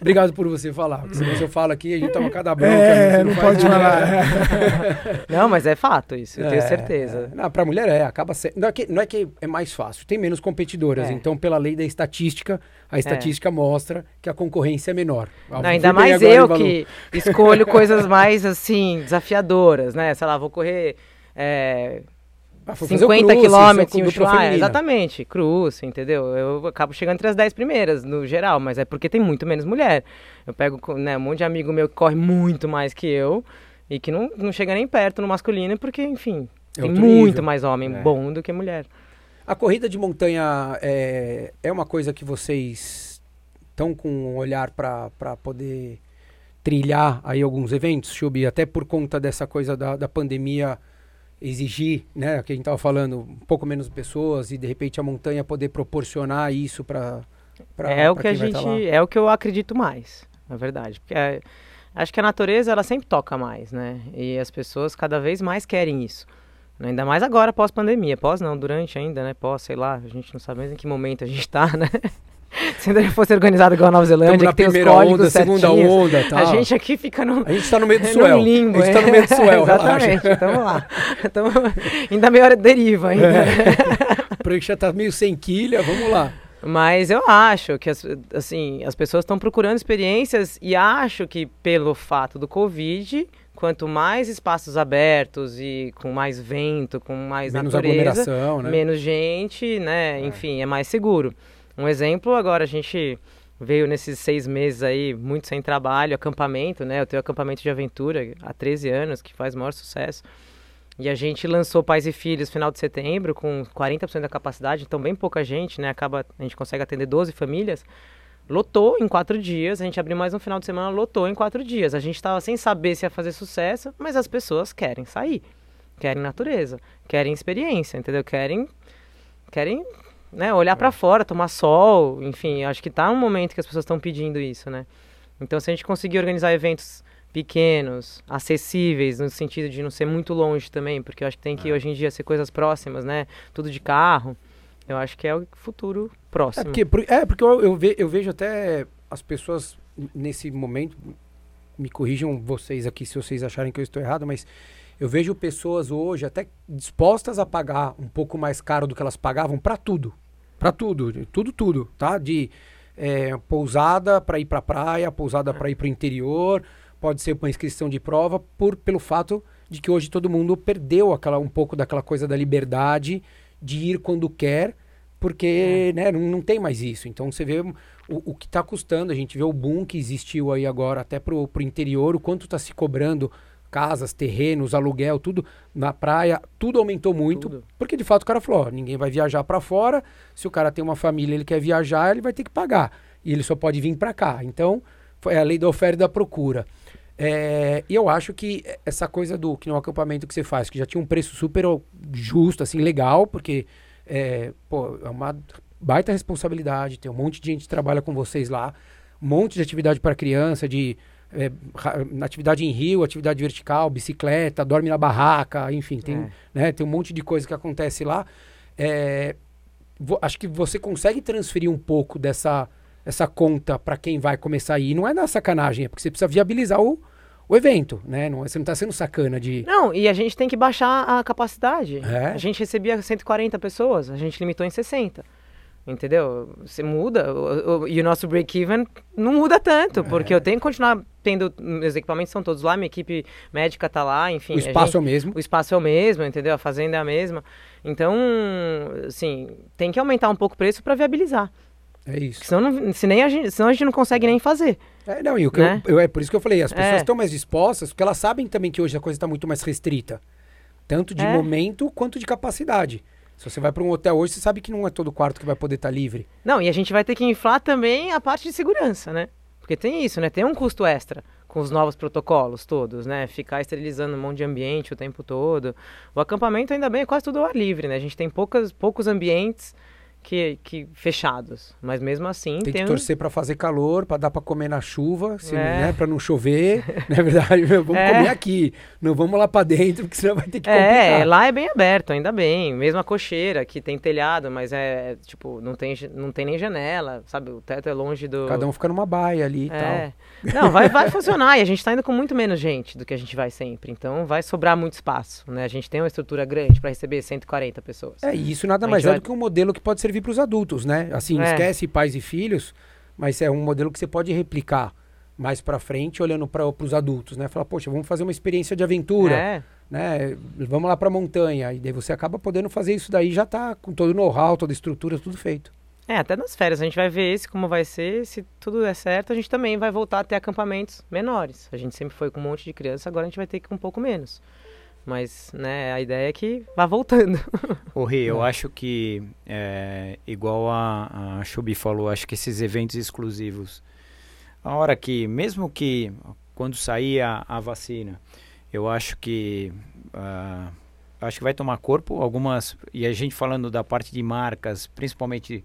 Obrigado por você falar, porque se eu falo aqui, a gente toma cada bronca. É, não, não pode falar. não, mas é fato isso, eu é, tenho certeza. É. Não, pra mulher é, acaba sendo... Não é, que, não é que é mais fácil, tem menos competidoras, é. então pela lei da estatística, a estatística mostra que a concorrência é menor. Não, ainda mais eu que escolho coisas mais assim, desafiadoras, né? Sei lá, vou correr é, ah, 50 quilômetros em Ushuaia. Exatamente, cruz, entendeu? Eu acabo chegando entre as 10 primeiras, no geral, mas é porque tem muito menos mulher. Eu pego né, um monte de amigo meu que corre muito mais que eu e que não, não chega nem perto no masculino, porque, enfim, é tem muito nível. mais homem é. bom do que mulher. A corrida de montanha é, é uma coisa que vocês estão com um olhar para poder trilhar aí alguns eventos, Chubi, até por conta dessa coisa da, da pandemia exigir, né, que a gente estava falando, um pouco menos pessoas e de repente a montanha poder proporcionar isso para é o que a tá gente é o que eu acredito mais, na verdade, porque é, acho que a natureza ela sempre toca mais, né, e as pessoas cada vez mais querem isso. Ainda mais agora, pós-pandemia. Pós não, durante ainda, né? Pós, sei lá, a gente não sabe mais em que momento a gente tá, né? Se ainda fosse organizado igual a Nova Zelândia, que tem os códigos onda, segunda onda, tá. A gente aqui fica no... A gente tá no meio do suel. Limbo, a gente tá no meio do suel, Exatamente, então lá. Então, ainda meia hora deriva ainda. É. Por já tá meio sem quilha, vamos lá. Mas eu acho que as, assim, as pessoas estão procurando experiências e acho que pelo fato do Covid quanto mais espaços abertos e com mais vento, com mais menos natureza, aglomeração, né? menos gente, né? É. Enfim, é mais seguro. Um exemplo, agora a gente veio nesses seis meses aí, muito sem trabalho, acampamento, né? Eu tenho acampamento de aventura há 13 anos, que faz maior sucesso. E a gente lançou Pais e Filhos no final de setembro, com 40% da capacidade, então bem pouca gente, né? Acaba, a gente consegue atender 12 famílias lotou em quatro dias. A gente abriu mais um final de semana, lotou em quatro dias. A gente estava sem saber se ia fazer sucesso, mas as pessoas querem sair, querem natureza, querem experiência, entendeu? Querem, querem, né, olhar para fora, tomar sol, enfim. Acho que tá um momento que as pessoas estão pedindo isso, né? Então, se a gente conseguir organizar eventos pequenos, acessíveis, no sentido de não ser muito longe também, porque eu acho que tem que é. hoje em dia ser coisas próximas, né? Tudo de carro. Eu acho que é o futuro próximo. É porque, é porque eu, eu, ve, eu vejo até as pessoas nesse momento, me corrijam vocês aqui se vocês acharem que eu estou errado, mas eu vejo pessoas hoje até dispostas a pagar um pouco mais caro do que elas pagavam para tudo. Para tudo, tudo, tudo, tá? De é, pousada para ir para a praia, pousada para ir para o interior, pode ser uma inscrição de prova, por, pelo fato de que hoje todo mundo perdeu aquela, um pouco daquela coisa da liberdade de ir quando quer, porque é. né, não, não, tem mais isso. Então você vê o, o que está custando, a gente vê o boom que existiu aí agora até para o interior, o quanto está se cobrando casas, terrenos, aluguel, tudo na praia, tudo aumentou muito, Tudo. porque de fato o cara falou, ó, ninguém vai viajar para fora, se o cara tem uma família, ele quer viajar, ele vai ter que pagar, e ele só pode vir para cá. Então, foi a lei da oferta e da procura. É, e eu acho que essa coisa do que no acampamento que você faz, que já tinha um preço super justo, assim, legal, porque é, pô, é uma baita responsabilidade, tem um monte de gente que trabalha com vocês lá, um monte de atividade para criança, de é, atividade em rio, atividade vertical, bicicleta, dorme na barraca, enfim, tem, É. né, tem um monte de coisa que acontece lá. É, vo- acho que você consegue transferir um pouco dessa essa conta para quem vai começar a ir. Não é na sacanagem, é porque você precisa viabilizar o, o evento, né? Não, é- você não está sendo sacana de. Não, e a gente tem que baixar a capacidade. É? A gente recebia 140 pessoas, a gente limitou em 60. Entendeu? Você muda, o- o- e o nosso break-even não muda tanto, É. porque eu tenho que continuar tendo. Meus equipamentos são todos lá, minha equipe médica tá lá, enfim. o espaço gente- é o mesmo. o espaço é o mesmo, entendeu? A fazenda é a mesma. Então, assim, tem que aumentar um pouco o preço para viabilizar. É isso. Senão, não, se nem a gente, senão a gente não consegue nem fazer. É, não, e o que Né? eu, eu- é por isso que eu falei, as pessoas É. estão mais dispostas, porque elas sabem também que hoje a coisa está muito mais restrita. Tanto de É. momento quanto de capacidade. Se você vai para um hotel hoje, você sabe que não é todo quarto que vai poder estar livre. Não, e a gente vai ter que inflar também a parte de segurança, né? Porque tem isso, né? Tem um custo extra com os novos protocolos todos, né? Ficar esterilizando um monte de ambiente o tempo todo. O acampamento ainda bem é quase tudo ao ar livre, né? A gente tem poucas, poucos ambientes que, que fechados, mas mesmo assim Tem que um- torcer para fazer calor, para dar para comer na chuva, É. né, para não chover. não é verdade? Vamos É. comer aqui. Não vamos lá para dentro, porque senão vai ter que É, complicar. lá é bem aberto, ainda bem. Mesmo a cocheira, que tem telhado, mas é, tipo, não tem, não tem nem janela, sabe? O teto é longe do... Cada um fica numa baia ali e tal. É. Não, vai, vai funcionar. E a gente tá indo com muito menos gente do que a gente vai sempre. Então vai sobrar muito espaço. Né? A gente tem uma estrutura grande para receber 140 pessoas. É, e isso nada mais gente é vai- do que um modelo que pode servir para os adultos, né? Assim, É. esquece pais e filhos, mas é um modelo que você pode replicar mais para frente, olhando para os adultos, né? Falar, poxa, vamos fazer uma experiência de aventura, É. né? Vamos lá para montanha. E daí você acaba podendo fazer isso daí, já tá com todo o know-how, toda a estrutura, tudo feito. É, até nas férias a gente vai ver esse como vai ser. Se tudo der certo, a gente também vai voltar a ter acampamentos menores. A gente sempre foi com um monte de criança, agora a gente vai ter que um pouco menos. Mas, né, a ideia é que vá voltando. Ô, Rê, eu É. acho que, é, igual a, a Chubi falou, acho que esses eventos exclusivos, a hora que, mesmo que quando sair a, a vacina, eu acho que ah, acho que vai tomar corpo algumas e a gente falando da parte de marcas, principalmente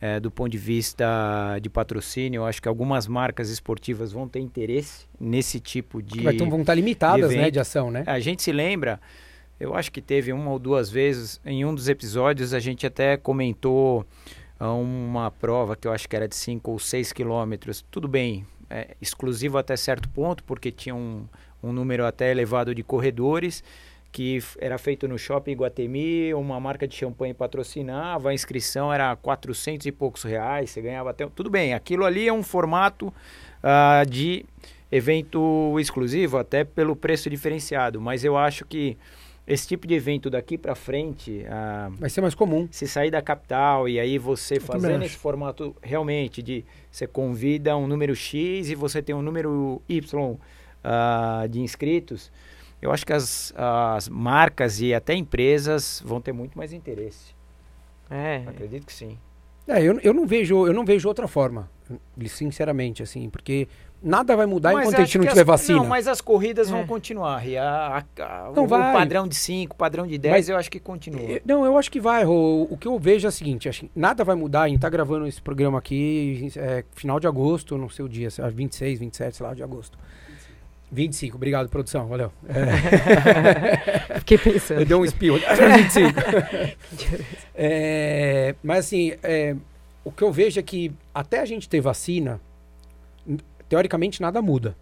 eh, do ponto de vista de patrocínio, eu acho que algumas marcas esportivas vão ter interesse nesse tipo de Vai ter vão estar limitadas, de né, de ação, né? a gente se lembra, eu acho que teve uma ou duas vezes, em um dos episódios a gente até comentou ah, uma prova que eu acho que era de 5 ou 6 quilômetros. Tudo bem, é, exclusivo até certo ponto, porque tinha um, um número até elevado de corredores, que era feito no Shopping Iguatemi, uma marca de champanhe patrocinava, a inscrição era 400 e poucos reais, você ganhava até... Tudo bem, aquilo ali é um formato ah, de evento exclusivo, até pelo preço diferenciado, mas eu acho que esse tipo de evento daqui para frente, ah, Vai ser mais comum. se sair da capital e aí você também fazendo esse formato realmente de você convida um número X e você tem um número Y ah, de inscritos, eu acho que as, as marcas e até empresas vão ter muito mais interesse. É. Acredito que sim. É, eu, eu não vejo, eu não vejo outra forma, sinceramente, assim, porque nada vai mudar enquanto a gente não tiver as- vacina. Não, mas as corridas É. vão continuar. E a, a- a- Não o, vai. padrão de 5, padrão de 10, Mas- eu acho que continua. Não, eu acho que vai, Rô. O que eu vejo é o seguinte, acho que nada vai mudar, a gente tá gravando esse programa aqui é, final de agosto, não sei o dia, sei lá, 26, 27, sei lá, de agosto. 25, obrigado, produção, valeu. É, Fiquei pensando. eu dei um espirro. 25. É, mas assim, é, o que eu vejo é que até a gente ter vacina, teoricamente nada muda.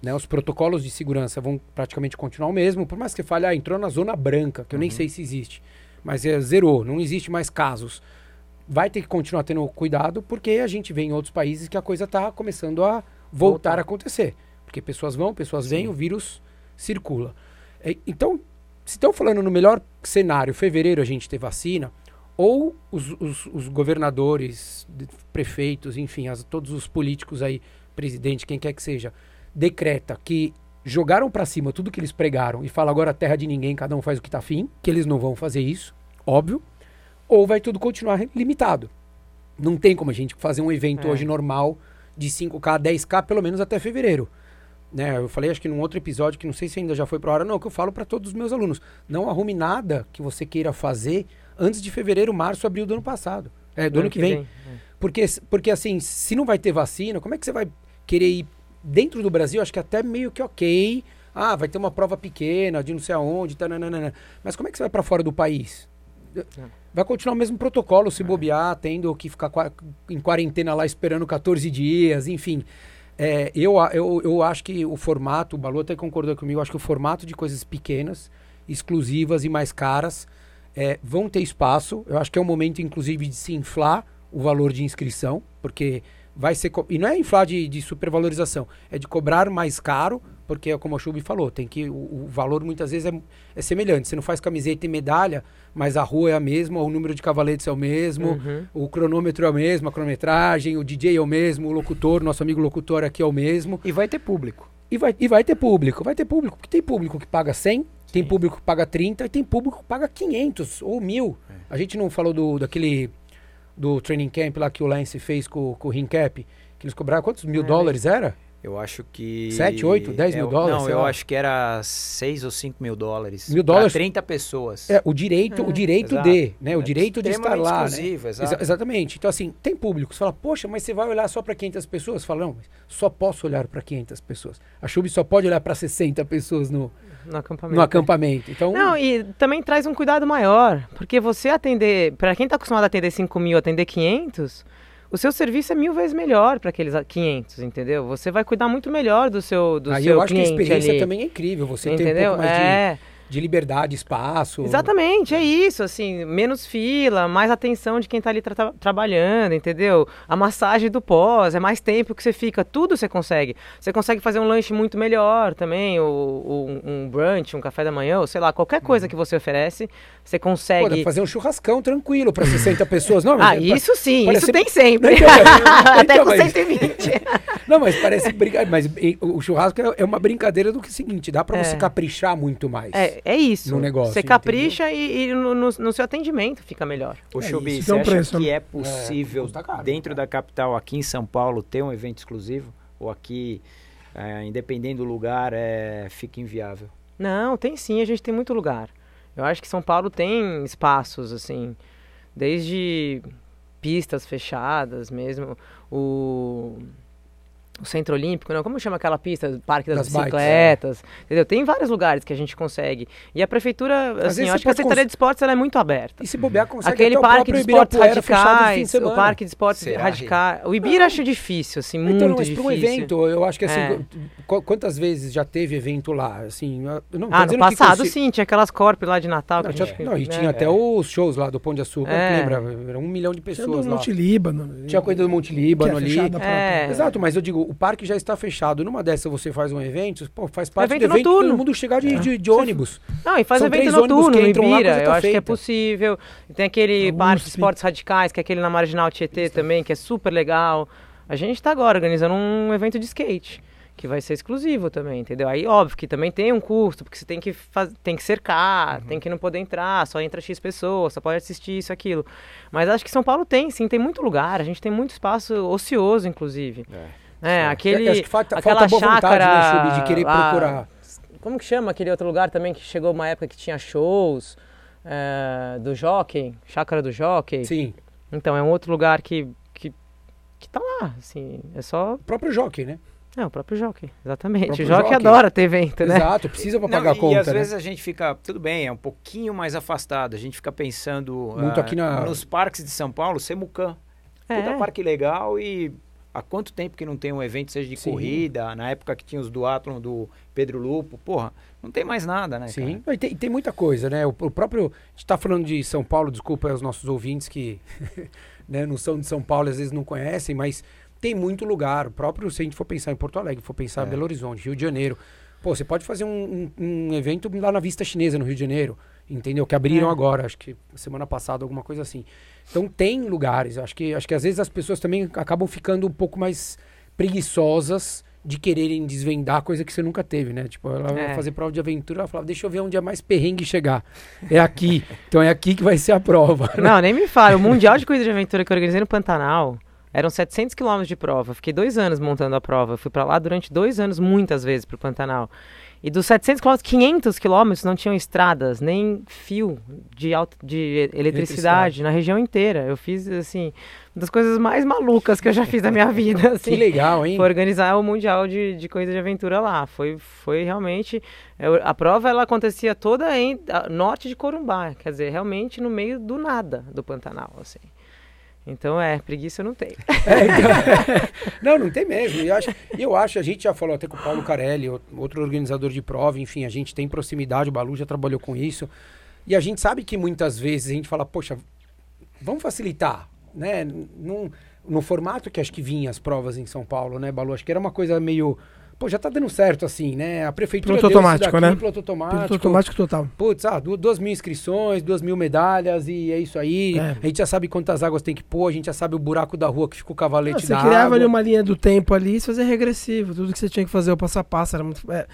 Né? Os protocolos de segurança vão praticamente continuar o mesmo, por mais que você fale, ah, entrou na zona branca, que eu nem Uhum. sei se existe, mas é, zerou, não existe mais casos. Vai ter que continuar tendo cuidado, porque a gente vê em outros países que a coisa está começando a voltar Voltar. a acontecer. Porque pessoas vão, pessoas vêm, o vírus circula. É, então, se estão falando no melhor cenário, fevereiro a gente ter vacina, ou os, os- os governadores, prefeitos, enfim, as- todos os políticos aí, presidente, quem quer que seja, decreta que jogaram para cima tudo que eles pregaram e falam agora terra de ninguém, cada um faz o que tá afim, que eles não vão fazer isso, óbvio, ou vai tudo continuar limitado. Não tem como a gente fazer um evento É. hoje normal de 5K, 10K, pelo menos até fevereiro. Né, eu falei, acho que num outro episódio, que não sei se ainda já foi pra hora, não, que eu falo para todos os meus alunos. Não arrume nada que você queira fazer antes de fevereiro, março, abril do ano passado. É, do ano que vem. Porque, porque assim, se não vai ter vacina, como é que você vai querer ir dentro do Brasil? Acho que até meio que ok. Ah, vai ter uma prova pequena de não sei aonde, tá, nananana. mas como é que você vai para fora do país? Vai continuar o mesmo protocolo se bobear, tendo que ficar em quarentena lá esperando 14 dias, enfim. É, eu, eu, eu acho que o formato, o Balu até concordou comigo, acho que o formato de coisas pequenas, exclusivas e mais caras é, vão ter espaço. Eu acho que é o momento, inclusive, de se inflar o valor de inscrição, porque vai ser. E não é inflar de, de supervalorização, é de cobrar mais caro, porque é como a Chubi falou, tem que. O, o valor muitas vezes é, é semelhante. Você não faz camiseta e medalha, mas a rua é a mesma, o número de cavaletes é o mesmo, Uhum. o cronômetro é o mesmo, a cronometragem, o DJ é o mesmo, o locutor, nosso amigo locutor aqui é o mesmo. E vai ter público. E vai, e vai ter público, vai ter público, porque tem público que paga 100, tem Sim. público que paga 30 e tem público que paga 500 ou 1000. A gente não falou do, daquele, do training camp lá que o Lance fez com, com o Rincap, que eles cobraram quantos mil É, dólares era? Eu acho que. Sete, oito, dez mil É, dólares, Não, eu lá. acho que era 6 ou 5 mil dólares. Mil dólares? 30 pessoas. É, o direito, o direito exato. de, né? O É direito de estar lá, né? exclusivo, Exa- exato. exatamente. Então, assim, tem público. Você fala, poxa, mas você vai olhar só para 500 pessoas? Fala, não, mas só posso olhar para 500 pessoas. A Chub só pode olhar para 60 pessoas no, No acampamento. no acampamento. Então, Não, e também traz um cuidado maior, porque você atender, para quem está acostumado a atender 5 mil, atender 500, o seu serviço é mil vezes melhor para aqueles a- 500, entendeu? Você vai cuidar muito melhor do seu, do aí seu eu acho que a experiência ali, também é incrível. Você tem um entendeu? pouco mais é, de, liberdade, espaço. exatamente, é isso, assim, menos fila, mais atenção de quem está ali tra- tra- trabalhando, entendeu? A massagem do pós, é mais tempo que você fica, tudo você consegue. Você consegue fazer um lanche muito melhor também, ou, ou um- brunch, um café da manhã, ou sei lá, qualquer coisa que você oferece, você Uhum. Pô, consegue... pra fazer um churrascão tranquilo para 60 pessoas. Não, Ah, é- isso sim, parece- isso tem sempre. Então, Até então, com mas- 120. Não, mas parece brinca... mas e, o churrasco é- é uma brincadeira do que é o seguinte, dá para É. você caprichar muito mais. É, é isso. No negócio, Você capricha e, e no, no- no seu atendimento fica melhor. Ô, É, Chubi, isso você um acha preço, que né? é possível, custa caro, dentro cara. da capital, aqui em São Paulo, ter um evento exclusivo? Ou aqui, é, independente do lugar, é, fica inviável? Não, tem sim, a gente tem muito lugar. Eu acho que São Paulo tem espaços, assim, desde pistas fechadas mesmo, o, o Centro Olímpico, não, como chama aquela pista? Parque das, Das bikes, Bicicletas, entendeu? Tem vários lugares que a gente consegue. E a prefeitura, assim, eu acho que a Secretaria cons- de Esportes ela é muito aberta. E se bobear, consegue Aquele até o parque de esportes Ibirapuera fechado no fim de radicais, o parque de esportes Será, radicais. O Ibira acho difícil, assim, muito Então, mas difícil. para um evento, eu acho que assim, É. qu- quantas vezes já teve evento lá? Assim, eu não Ah, no passado consi- sim, tinha aquelas corp lá de Natal. Não, tinha- não, e né? tinha até os shows lá do Pão de Açúcar, É. lembra? Era um milhão de Tinha pessoas do lá. Monte Líbano. Tinha a coisa do Monte é Líbano ali. É. Exato, mas eu digo, o parque já está fechado. Numa dessa você faz um evento, pô, faz parte Evento do evento noturno. todo mundo chegar de, de- de ônibus. Não, e faz São evento noturno que entram lá, Ibira, coisa eu tá acho que é feita. possível. Tem aquele A parque de esportes radicais, que é aquele na Marginal Tietê também, que é super legal. A gente está agora organizando um evento de skate, que vai ser exclusivo também, entendeu? Aí, óbvio que também tem um custo, porque você tem que, faz... tem que cercar, Uhum. tem que não poder entrar, só entra X pessoas, só pode assistir isso, aquilo. Mas acho que São Paulo tem, sim, tem muito lugar, a gente tem muito espaço ocioso, inclusive. É, aquele, Acho que falta, aquela falta boa vontade, né, chácara Chubi, de querer lá- procurar. Como que chama aquele outro lugar também que chegou uma época que tinha shows é, do Jockey, Chácara do Jockey? Sim, Então, é um outro lugar que, que, que tá lá, assim, é só... o próprio jockey, né? É, o próprio Jockey, exatamente. próprio O Jockey Jockey. adora ter evento, né? Exato, precisa pra Não, pagar a e, conta, e às né? vezes a gente fica, tudo bem, é um pouquinho mais afastado. A gente fica pensando Muito ah, aqui na- nos parques de São Paulo, Semucan. Puta É. parque legal e há quanto tempo que não tem um evento, seja de Sim. corrida, na época que tinha os duatlon do Pedro Lupo, porra, não tem mais nada, né, Sim, cara? e tem, tem muita coisa, né? O, o próprio. A gente tá falando de São Paulo, desculpa aos nossos ouvintes que né, não são de São Paulo, às vezes não conhecem, mas tem muito lugar. O próprio, se a gente for pensar em Porto Alegre, for pensar em É. Belo Horizonte, Rio de Janeiro. Pô, você pode fazer um, um- um evento lá na Vista Chinesa, no Rio de Janeiro, entendeu? Que abriram É. agora, acho que semana passada, alguma coisa assim. Então tem lugares. Acho que, acho que às vezes as pessoas também acabam ficando um pouco mais preguiçosas de quererem desvendar coisa que você nunca teve, né? Tipo, ela vai É. fazer prova de aventura, ela falava, deixa eu ver onde é mais perrengue chegar. É aqui. então é aqui que vai ser a prova. Não, nem me fala. O Mundial de Corrida de Aventura que eu organizei no Pantanal eram 700 quilômetros de prova. Fiquei dois anos montando a prova. Fui pra lá durante dois anos, muitas vezes, pro Pantanal. E dos 700 quilômetros, 500 quilômetros não tinham estradas, nem fio de, alta, de eletricidade, Eletricidade. na região inteira. Eu fiz, assim, uma das coisas mais malucas que eu já fiz na minha vida. Que Assim. legal, hein? Foi organizar o Mundial de, de Corrida de Aventura lá. Foi, foi realmente. eu- a prova ela acontecia toda em a- norte de Corumbá, quer dizer, realmente no meio do nada do Pantanal. Assim. Então é, preguiça eu não tenho. É, então- não, não tem mesmo. E eu acho, eu acho, a gente já falou até com o Paulo Carelli, outro organizador de prova, enfim, a gente tem proximidade, o Balu já trabalhou com isso. E a gente sabe que muitas vezes a gente fala, poxa, vamos facilitar, né? Num, no formato que acho que vinha as provas em São Paulo, né, Balu? Acho que era uma coisa meio. Pô, já tá dando certo assim, né? A prefeitura Piloto automático, daqui, né? Piloto automático. Piloto automático total. Putz, ah, du- duas mil inscrições, duas mil medalhas e é isso aí. É. A gente já sabe quantas águas tem que pôr, a gente já sabe o buraco da rua que fica o cavalete Não, você criava água. ali uma linha do tempo ali e fazia regressivo. Tudo que você tinha que fazer o passo a passo era muito. É,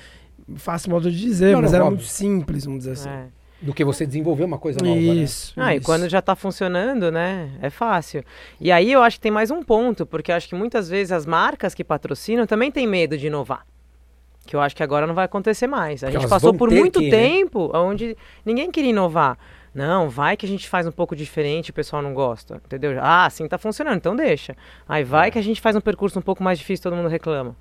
fácil modo de dizer, Não, mas não, era óbvio. muito simples, vamos dizer assim. É. Do que você desenvolver uma coisa nova, né? Isso. Ah, e isso. quando já está funcionando, né? É fácil. E aí eu acho que tem mais um ponto, porque eu acho que muitas vezes as marcas que patrocinam também têm medo de inovar. Que eu acho que agora não vai acontecer mais. A Porque gente passou por muito que, né? tempo onde ninguém queria inovar. Não, vai que a gente faz um pouco diferente e o pessoal não gosta, entendeu? Ah, assim tá funcionando, então deixa. Aí É. vai que a gente faz um percurso um pouco mais difícil, todo mundo reclama.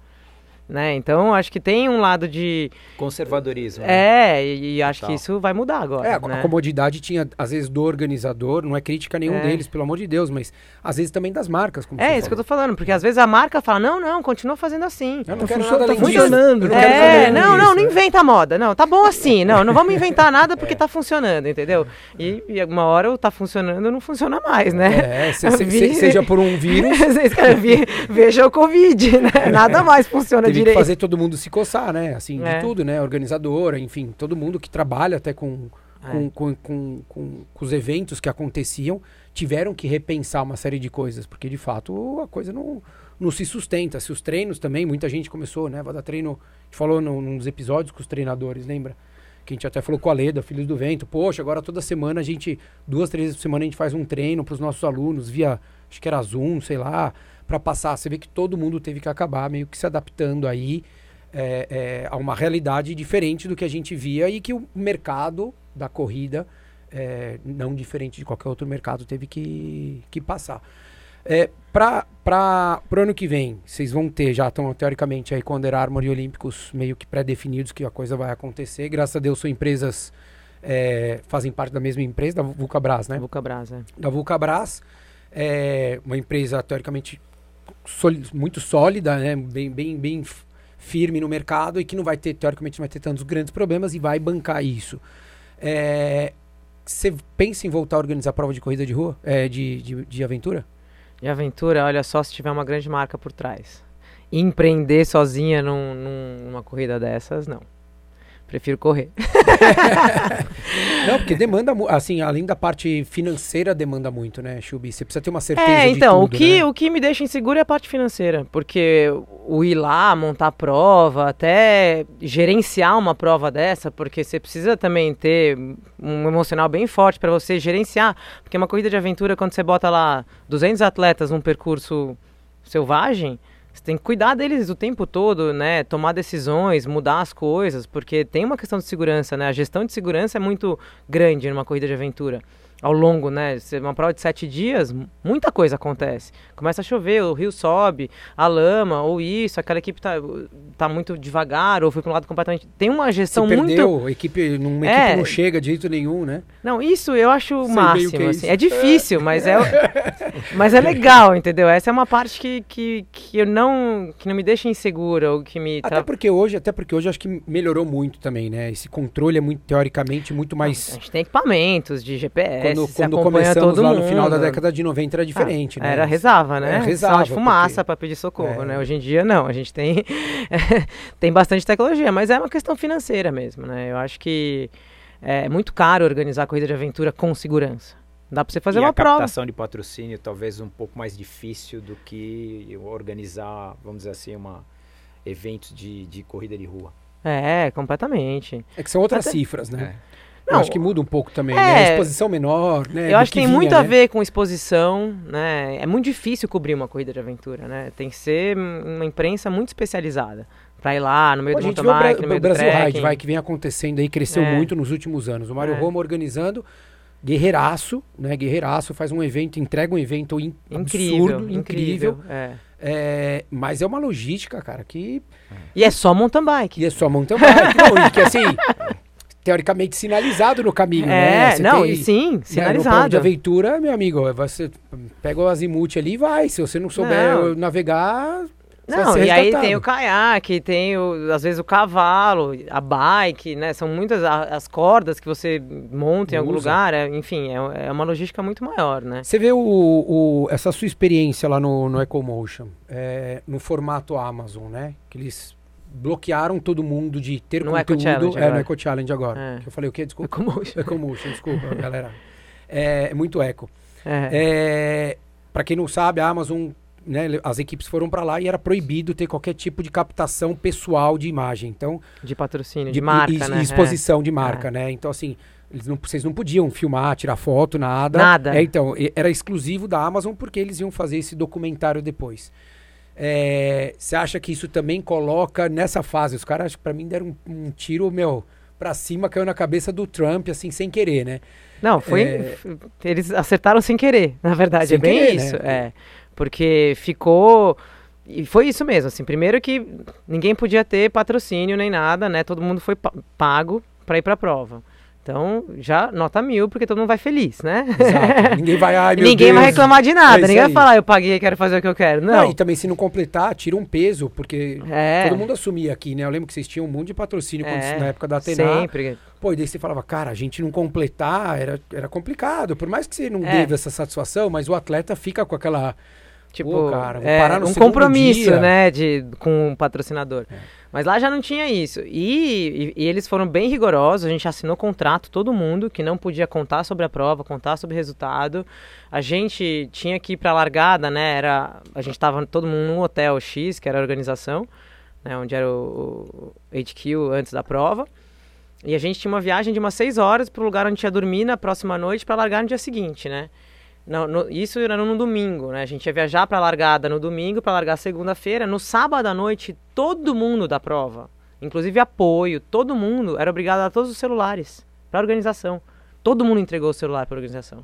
Né? Então, acho que tem um lado de... Conservadorismo. né? É, e, e acho que Total. isso vai mudar agora, É, a, né? a comodidade tinha, às vezes, do organizador, não é crítica nenhum É. deles, pelo amor de Deus, mas às vezes também das marcas, como É, você isso que eu falou. tô falando, porque às vezes a marca fala, não, não, continua fazendo assim. Eu não Tá quero funcio- nada tá além disso. funcionando, não não quero É, não, não, não né? inventa moda. Não, tá bom assim. Não, não vamos inventar nada porque tá funcionando, entendeu? E, e uma hora o tá funcionando não funciona mais, né? É, se- se- seja por um vírus, Vocês querem ver? Veja o Covid, né? Nada mais funciona que fazer todo mundo se coçar, né? Assim, É. de tudo, né? Organizadora, enfim, todo mundo que trabalha até com, É. com, com, com, com- com os eventos que aconteciam, tiveram que repensar uma série de coisas, porque de fato a coisa não, não se sustenta. Se os treinos também, muita gente começou, né? Vai dar treino, a gente falou num, num dos episódios com os treinadores, lembra? Que a gente até falou com a Leda, Filhos do Vento. Poxa, agora toda semana a gente, duas, três vezes por semana a gente faz um treino para os nossos alunos via, acho que era Zoom, sei lá, para passar. Você vê que todo mundo teve que acabar meio que se adaptando aí é, é, a uma realidade diferente do que a gente via e que o mercado da corrida, é, não diferente de qualquer outro mercado, teve que, que passar. É, para o ano que vem, vocês vão ter, já estão teoricamente aí com Under Armour e Olímpicos meio que pré-definidos que a coisa vai acontecer. Graças a Deus são empresas, é, fazem parte da mesma empresa, da Vulcabras, né? Vulcabras, é. da Vulcabras, é uma empresa teoricamente soli- muito sólida, né? bem, bem, bem firme no mercado e que não vai ter, teoricamente, não vai ter tantos grandes problemas e vai bancar isso. É, Você pensa em voltar a organizar prova de corrida de rua? É, de, de, de aventura? E aventura, olha só se tiver uma grande marca por trás. Empreender sozinha num- num- numa corrida dessas, não. Prefiro correr. Não, porque demanda, assim, além da parte financeira, demanda muito, né, Chubi? Você precisa ter uma certeza É, de então, o, tudo, que, né? o que me deixa inseguro é a parte financeira, porque o ir lá, montar prova, até gerenciar uma prova dessa, porque você precisa também ter um emocional bem forte para você gerenciar, porque uma corrida de aventura, quando você bota lá 200 atletas num percurso selvagem, você tem que cuidar deles o tempo todo, né? Tomar decisões, mudar as coisas, porque tem uma questão de segurança, né? A gestão de segurança é muito grande numa corrida de aventura. Ao longo, né? se- Uma prova de sete dias, muita coisa acontece. Começa a chover, o rio sobe, a lama, ou isso, aquela equipe tá, tá muito devagar, ou foi para um lado completamente. Tem uma gestão muito. perdeu, a equipe, numa É. equipe não chega de jeito nenhum, né? Não, isso eu acho o máximo. é assim. É difícil, mas é, mas é legal, entendeu? Essa é uma parte que, que, que eu não que não me deixa insegura ou que me Até porque hoje, até porque hoje acho que melhorou muito também, né? Esse controle é muito teoricamente muito a mais gente tem equipamentos de GPS, quando, se quando começamos todo lá mundo. no final da década de 90 era diferente, Ah, né? Era rezava, né? É, rezava, de fumaça porque- para pedir socorro, É. né? Hoje em dia não, a gente tem tem bastante tecnologia, mas é uma questão financeira mesmo, né? Eu acho que é muito caro organizar corrida de aventura com segurança. Dá para você fazer e uma a prova. captação de patrocínio talvez um pouco mais difícil do que organizar, vamos dizer assim, uma eventos de, de corrida de rua. É, completamente. É que são outras Até- cifras, né? É. Eu Não, acho que muda um pouco também, é, né? Exposição menor, né? Eu do acho que tem vinha, muito a né? ver com exposição, né? É muito difícil cobrir uma corrida de aventura, né? Tem que ser uma imprensa muito especializada pra ir lá no meio Pô, a do mountain o, bike, no o meio do Brasil Ride, trekking. vai, que vem acontecendo aí, cresceu É. muito nos últimos anos. O Mário É. Roma organizando, guerreiraço, né? Guerreiraço, faz um evento, entrega um evento in Incrível, absurdo, incrível. incrível. é. É, mas é uma logística, cara, que E é só mountain bike. E é só mountain bike, não, que assim, teoricamente sinalizado no caminho, né? É, Você não, tem, e sim, né, no plano de sinalizado. aventura, meu amigo, você pega o azimuth ali e vai. Se você não souber Não. navegar, Não, e aí tem o caiaque, tem o, às vezes o cavalo, a bike, né? São muitas a- as cordas que você monta em algum Usa. lugar, é, enfim, é, é uma logística muito maior, né? Você vê o, o- essa sua experiência lá no, no EcoMotion, é, no formato Amazon, né? Que eles bloquearam todo mundo de ter No Eco conteúdo. Challenge é, no. Eco Challenge agora. É. Que eu falei o quê? Desculpa. Ecomotion. EcoMotion, desculpa, galera. É, é muito eco. É. É, para quem não sabe, a Amazon, né, as equipes foram para lá e era proibido ter qualquer tipo de captação pessoal de imagem. Então, De patrocínio, de, marca, e- né? exposição de É. marca, né? Então, assim, eles não, vocês não podiam filmar, tirar foto, nada. Nada. É, então, era exclusivo da Amazon porque eles iam fazer esse documentário depois. É, Você acha que isso também coloca nessa fase? Os caras, pra mim, deram um, um tiro, meu, pra cima, caiu na cabeça do Trump, assim, sem querer, né? Não, foi. É. Eles acertaram sem querer, na verdade. Sem é bem querer, isso. né? É. Porque ficou. E foi isso mesmo, assim. Primeiro que ninguém podia ter patrocínio nem nada, né? Todo mundo foi pa- pago para ir pra prova. Então, já nota mil, porque todo mundo vai feliz, né? Exato. Ninguém vai, ai, meu ninguém vai Deus. reclamar de nada. É ninguém vai aí. falar, eu paguei, quero fazer o que eu quero. Não, Não. e também se não completar, tira um peso, porque é. todo mundo assumia aqui, né? Eu lembro que vocês tinham um monte de patrocínio quando- É, na época da Atena. Sempre. Pô, e daí você falava, cara, a gente não completar era, era complicado. Por mais que você não É. teve essa satisfação, mas o atleta fica com aquela. Tipo, cara, vou é, parar no um compromisso, dia. né, de, com o patrocinador. É. Mas lá já não tinha isso. E, e- e eles foram bem rigorosos, a gente assinou contrato, todo mundo, que não podia contar sobre a prova, contar sobre o resultado. A gente tinha que ir pra largada, né, era, a gente tava todo mundo num hotel X, que era a organização, né, onde era o, o HQ antes da prova. E a gente tinha uma viagem de umas seis horas pro lugar onde a ia dormir na próxima noite para largar no dia seguinte, né? Não, no- isso era no domingo, né? A gente ia viajar para a largada no domingo, para largar segunda-feira. No sábado à noite, todo mundo da prova, inclusive apoio, todo mundo era obrigado a dar todos os celulares para a organização. Todo mundo entregou o celular para a organização.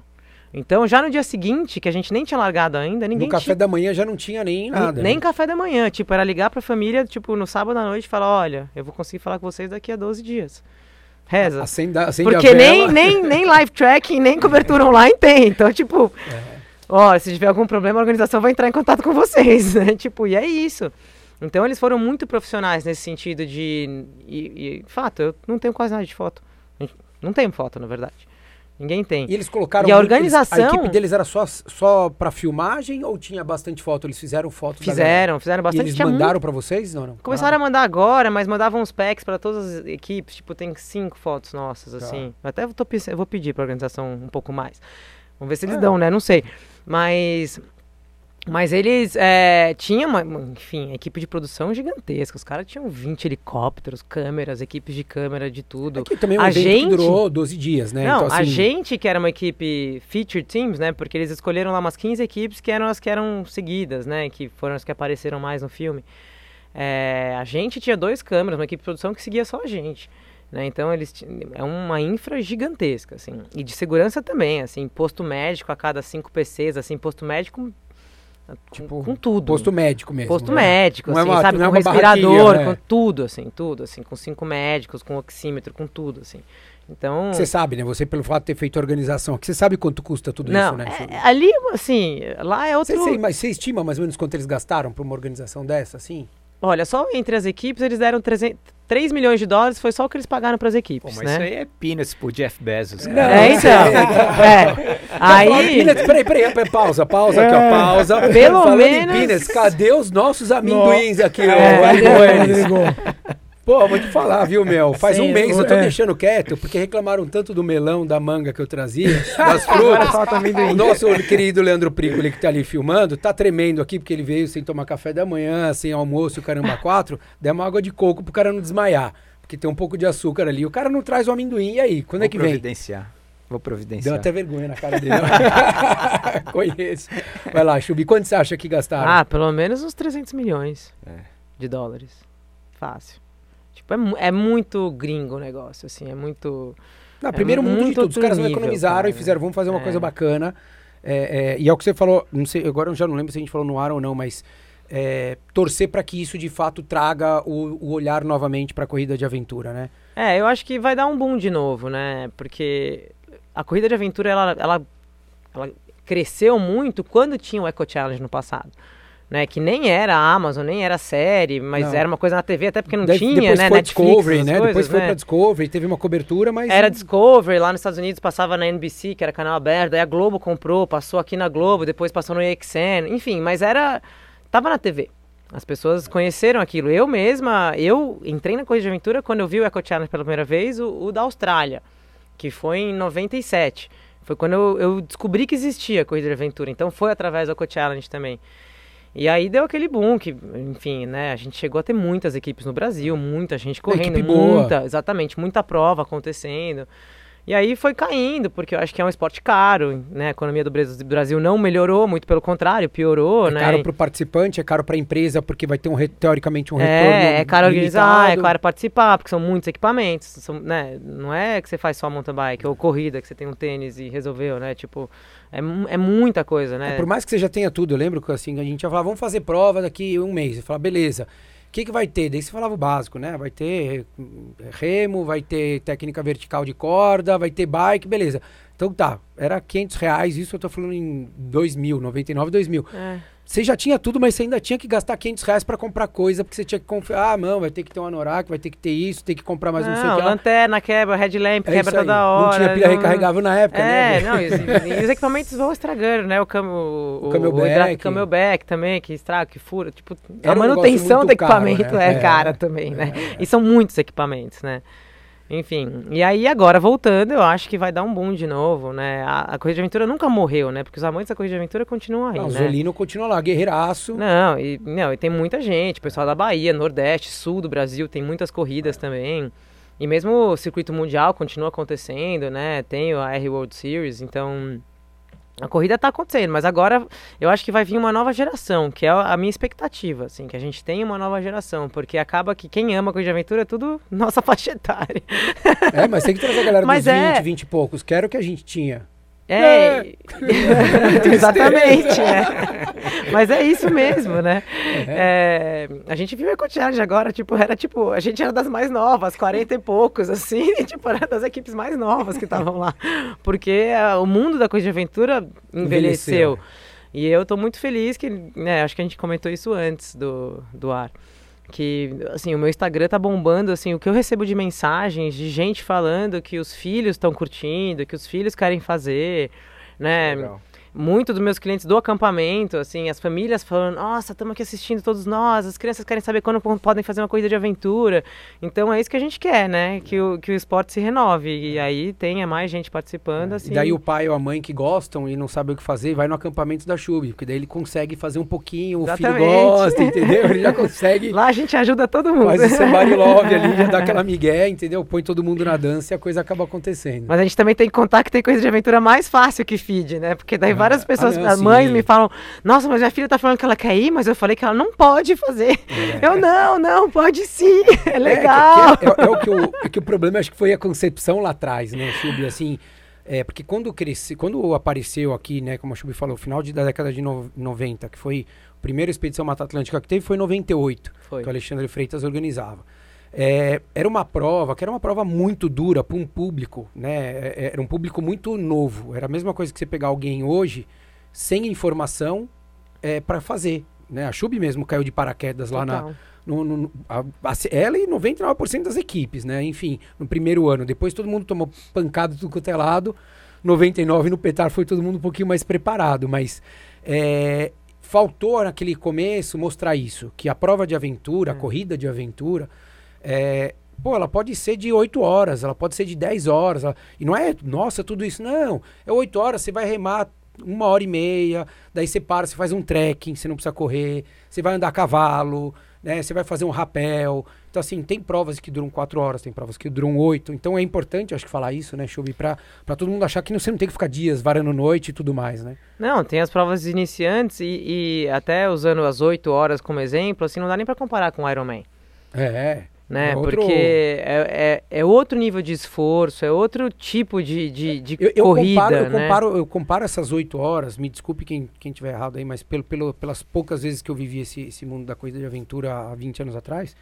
Então, já no dia seguinte, que a gente nem tinha largado ainda, ninguém no café tinha da manhã já não tinha nem nada. nem né? café da manhã. Tipo, era ligar para a família, tipo, no sábado à noite e falar: olha, eu vou conseguir falar com vocês daqui a 12 dias. Reza. Acende, acende Porque a nem, nem, nem live tracking, nem cobertura online tem. Então, tipo, ó, se tiver algum problema, a organização vai entrar em contato com vocês, né? Tipo, e é isso. Então, eles foram muito profissionais nesse sentido de. E, e, fato, eu não tenho quase nada de foto. Não tenho foto, na verdade. Ninguém tem. E eles colocaram. E a muito- eles- organização- a equipe deles era só, só pra filmagem ou tinha bastante foto? Eles fizeram galera? Fizeram, fizeram E bastante. eles tinha mandaram pra vocês? Não, não. Começaram a mandar agora, mas mandavam uns packs para todas as equipes. Tipo, tem cinco fotos nossas, Tá. assim. Eu Até tô, pens- eu vou pedir pra organização um pouco mais. Vamos ver se eles É. dão, né? Não sei. Mas. Mas eles é, tinham, uma, enfim, equipe de produção gigantesca. Os caras tinham 20 helicópteros, câmeras, equipes de câmera, de tudo. Aqui também é um A gente- durou 12 dias, né? Não, então, a assim, gente que era uma equipe featured teams, né? Porque eles escolheram lá umas 15 equipes que eram as que eram seguidas, né? Que foram as que apareceram mais no filme. É, a gente tinha dois câmeras, uma equipe de produção que seguia só a gente. Né? Então eles é uma infra gigantesca, assim. E de segurança também, assim, posto médico a cada cinco PCs, assim, posto médico Tipo, com tudo. Posto médico mesmo. Posto né? médico, Não é assim, uma- sabe? é com uma respirador, né? com tudo, assim, tudo, assim, com cinco médicos, com oxímetro, com tudo, assim. Então. Você sabe, né? Você, pelo fato de ter feito a organização, que você sabe quanto custa tudo Não, isso, né? é- ali, assim, lá é outro. Você, você- mas você estima mais ou menos quanto eles gastaram pra uma organização dessa, assim? Olha, só entre as equipes eles deram 300, 3 milhões de dólares, foi só o que eles pagaram para as Pô, equipes, mas né? isso aí é peanuts pro Jeff Bezos, Não, cara. É, eu então. é. Aí, Peanuts, peraí, peraí, peraí, pausa, pausa aqui, ó, pausa. Pelo Falando menos- Peanuts, cadê os nossos amendoins aqui, ó? É, Vai com eles. Pô, vou te falar, viu, Mel? Faz um Sim, mês eu tô é. deixando quieto, porque reclamaram tanto do melão, da manga que eu trazia, das frutas. amendoim. O nosso querido Leandro Prícoli, que tá ali filmando, tá tremendo aqui, porque ele veio sem tomar café da manhã, sem almoço, o caramba quatro. Demos água de coco pro cara não desmaiar, porque tem um pouco de açúcar ali. O cara não traz o amendoim, e aí? Quando é Vou que vem? providenciar. Vou Deu providenciar. até vergonha na cara dele. Conheço. Vai lá, Chubi, quanto você acha que gastaram? Ah, pelo menos uns 300 milhões É. de dólares. Fácil. Tipo, é, é muito gringo o negócio, assim, é muito... Não, primeiro mundo de tudo. Os caras não economizaram e cara. fizeram, vamos fazer uma É. coisa bacana. É, é, e é o que você falou, não sei, agora eu já não lembro se a gente falou no ar ou não, mas é, torcer para que isso de fato traga o, o olhar novamente para a corrida de aventura, né? É, eu acho que vai dar um boom de novo, né? Porque a corrida de aventura, ela, ela, ela cresceu muito quando tinha o Eco Challenge no passado. Né, que nem era a Amazon, nem era série, mas Não. era uma coisa na TV, até porque não De- tinha, depois né? foi Netflix, Discovery, né? coisas, depois foi né? para Discovery, teve uma cobertura, mas Era Discovery, lá nos Estados Unidos passava na NBC, que era canal aberto, aí a Globo comprou, passou aqui na Globo, depois passou no AXN, enfim, mas era. tava na TV. As pessoas conheceram aquilo. Eu mesma, eu entrei na Corrida de Aventura quando eu vi o Eco Challenge pela primeira vez, o, o da Austrália, que foi em 97. Foi quando eu, eu descobri que existia a Corrida de Aventura, então foi através do Eco Challenge também. E aí deu aquele boom que, enfim, né, a gente chegou a ter muitas equipes no Brasil, muita gente correndo, equipe boa. muita, exatamente, muita prova acontecendo. E aí foi caindo, porque eu acho que é um esporte caro, né? A economia do Bras- do Brasil não melhorou, muito pelo contrário, piorou, é né? caro para o participante, é caro para a empresa, porque vai ter um teoricamente um retorno É, é caro organizar, é caro participar, porque são muitos equipamentos. São, né, não é que você faz só mountain bike ou corrida, que você tem um tênis e resolveu, né? Tipo, é, é muita coisa, né? É, por mais que você já tenha tudo, eu lembro que assim, a gente ia falar, vamos fazer prova daqui um mês. Você fala, beleza. O que, que vai ter? Daí você falava o básico, né? Vai ter hum, remo, vai ter técnica vertical de corda, vai ter bike, beleza. Então tá, era 500 reais, isso eu tô falando em 2000, 99, 2000. É. Você já tinha tudo, mas você ainda tinha que gastar 500 reais pra comprar coisa, porque você tinha que confiar, ah, não, vai ter que ter um anorak, vai ter que ter isso, tem que comprar mais não, sei o Não, que lá. lanterna quebra, headlamp É quebra toda hora. Não tinha pilha recarregável na época, É, né? não, e, os- e os equipamentos vão estragando, né? O, cam, o, O camelback. hidra- camelback também, que estraga, que fura. Tipo, Era a um manutenção negócio do muito caro, equipamento né? é, É. cara também, né? E são muitos equipamentos, né? Enfim, e aí agora voltando, eu acho que vai dar um boom de novo, né? A, a Corrida de Aventura nunca morreu, né? Porque os amantes da Corrida de Aventura continuam aí, Não, o né? Zolino continua lá, guerreiraço. Não, e, não, e tem muita gente, pessoal da Bahia, Nordeste, Sul do Brasil, tem muitas corridas também. E mesmo o circuito mundial continua acontecendo, né? Tem a R World Series, então a corrida tá acontecendo, mas agora eu acho que vai vir uma nova geração, que é a minha expectativa, assim, que a gente tenha uma nova geração, porque acaba que quem ama a corrida de aventura é tudo nossa faixa etária. É, mas tem que trazer a galera Mas dos 20, é. 20 e poucos, que era o que a gente tinha. É, exatamente, é. Mas é isso mesmo, né? É, a gente viu o Eco Challenge agora, tipo, era tipo, a gente era das mais novas, 40 e poucos, assim, e, tipo, era das equipes mais novas que estavam lá. Porque ah, o mundo da coisa de aventura envelheceu. Envelheceu. E eu tô muito feliz que, né, acho que a gente comentou isso antes do, do ar. Que, assim, o meu Instagram tá bombando, assim, o que eu recebo de mensagens de gente falando que os filhos estão curtindo, que os filhos querem fazer, né? Legal. Muito dos meus clientes do acampamento, assim, as famílias falando, nossa, estamos aqui assistindo todos nós, as crianças querem saber quando po- podem fazer uma corrida de aventura. Então é isso que a gente quer, né? Que o, que o esporte se renove. E aí tenha mais gente participando, assim. E daí o pai ou a mãe que gostam e não sabem o que fazer, vai no acampamento da Chub, porque daí ele consegue fazer um pouquinho, o filho gosta, entendeu? Ele já consegue, Lá a gente ajuda todo mundo. faz o somebody love ali, já dá aquela migué, entendeu? Põe todo mundo na dança e a coisa acaba acontecendo. Mas a gente também tem que contar que tem coisa de aventura mais fácil que feed, né? Porque daí várias pessoas, ah, não, as mães sim. me falam, nossa, mas minha filha tá falando que ela quer ir, mas eu falei que ela não pode fazer. Eu, não, não, pode sim, é legal. que- que é, é- é o que o, é que o problema acho que foi a concepção lá atrás, né, Chub, assim, é, porque quando cresci, quando apareceu aqui, né, como a Chub falou, final de- da década de no- 90, que foi a primeira expedição Mata Atlântica que teve foi em 98, Foi. que o Alexandre Freitas organizava. É, era uma prova, que era uma prova muito dura para um público, né? é- Era um público muito novo. Era a mesma coisa que você pegar alguém hoje sem informação é, para fazer. Né? A Chub mesmo caiu de paraquedas lá na, Total. no, no- a- a- ela e 99% das equipes, né? Enfim, no primeiro ano. Depois todo mundo tomou pancada do quanto é lado. 99 no Petar foi todo mundo um pouquinho mais preparado, mas é, faltou naquele começo mostrar isso, que a prova de aventura, a corrida de aventura, É, pô, ela pode ser de 8 horas, ela pode ser de 10 horas. ela- e não é, nossa, tudo isso. Não. É 8 horas, você vai remar uma hora e meia, daí você para, você faz um trekking, você não precisa correr, você vai andar a cavalo, né? Você vai fazer um rapel. Então, assim, tem provas que duram 4 horas, tem provas que duram 8. Então é importante, acho que, falar isso, né, Chubi, pra, pra todo mundo achar que você não tem que ficar dias varando noite e tudo mais, né? Não, tem as provas iniciantes e, e até usando as 8 horas como exemplo, assim, não dá nem pra comparar com o Ironman. É, Né? É outro- Porque é, é, é outro nível de esforço, é outro tipo de, de, de Eu, eu corrida, comparo, eu, né? comparo, eu comparo essas oito horas, me desculpe quem, quem tiver errado aí, mas pelo, pelo, pelas poucas vezes que eu vivi esse, esse mundo da corrida de aventura há 20 anos atrás,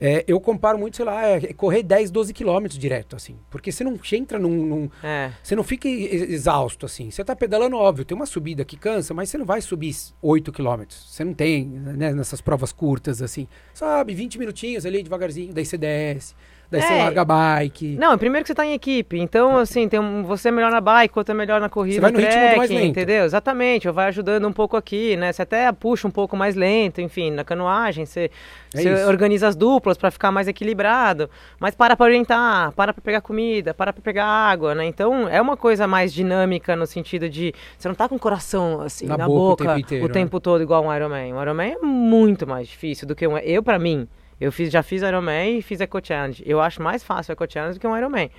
é, eu comparo muito, sei lá, é, correr 10, 12 quilômetros direto, assim. Porque você não entra num, num- É, Você não fica exausto, assim. Você tá pedalando, óbvio, tem uma subida que cansa, mas você não vai subir 8 quilômetros. Você não tem, né, nessas provas curtas, assim. Sobe 20 minutinhos ali devagarzinho, daí você desce, daí você É. larga a bike. Não, primeiro que você tá em equipe, então assim, tem um, você é melhor na bike, outro é melhor na corrida, Você vai no ritmo do mais lento. entendeu? Exatamente, vai ajudando um pouco aqui, né? Você até puxa um pouco mais lento, enfim, na canoagem, você, É você organiza as duplas pra ficar mais equilibrado, mas para pra orientar, para pra pegar comida, para pra pegar água, né? Então é uma coisa mais dinâmica no sentido de você não tá com o coração assim Na na, boca o boca, tempo inteiro, o né? tempo todo igual um Ironman. Um Ironman é muito mais difícil do que um eu pra mim. Eu fiz, já fiz Ironman e fiz Eco Challenge. Eu acho mais fácil Eco Challenge do que um Ironman.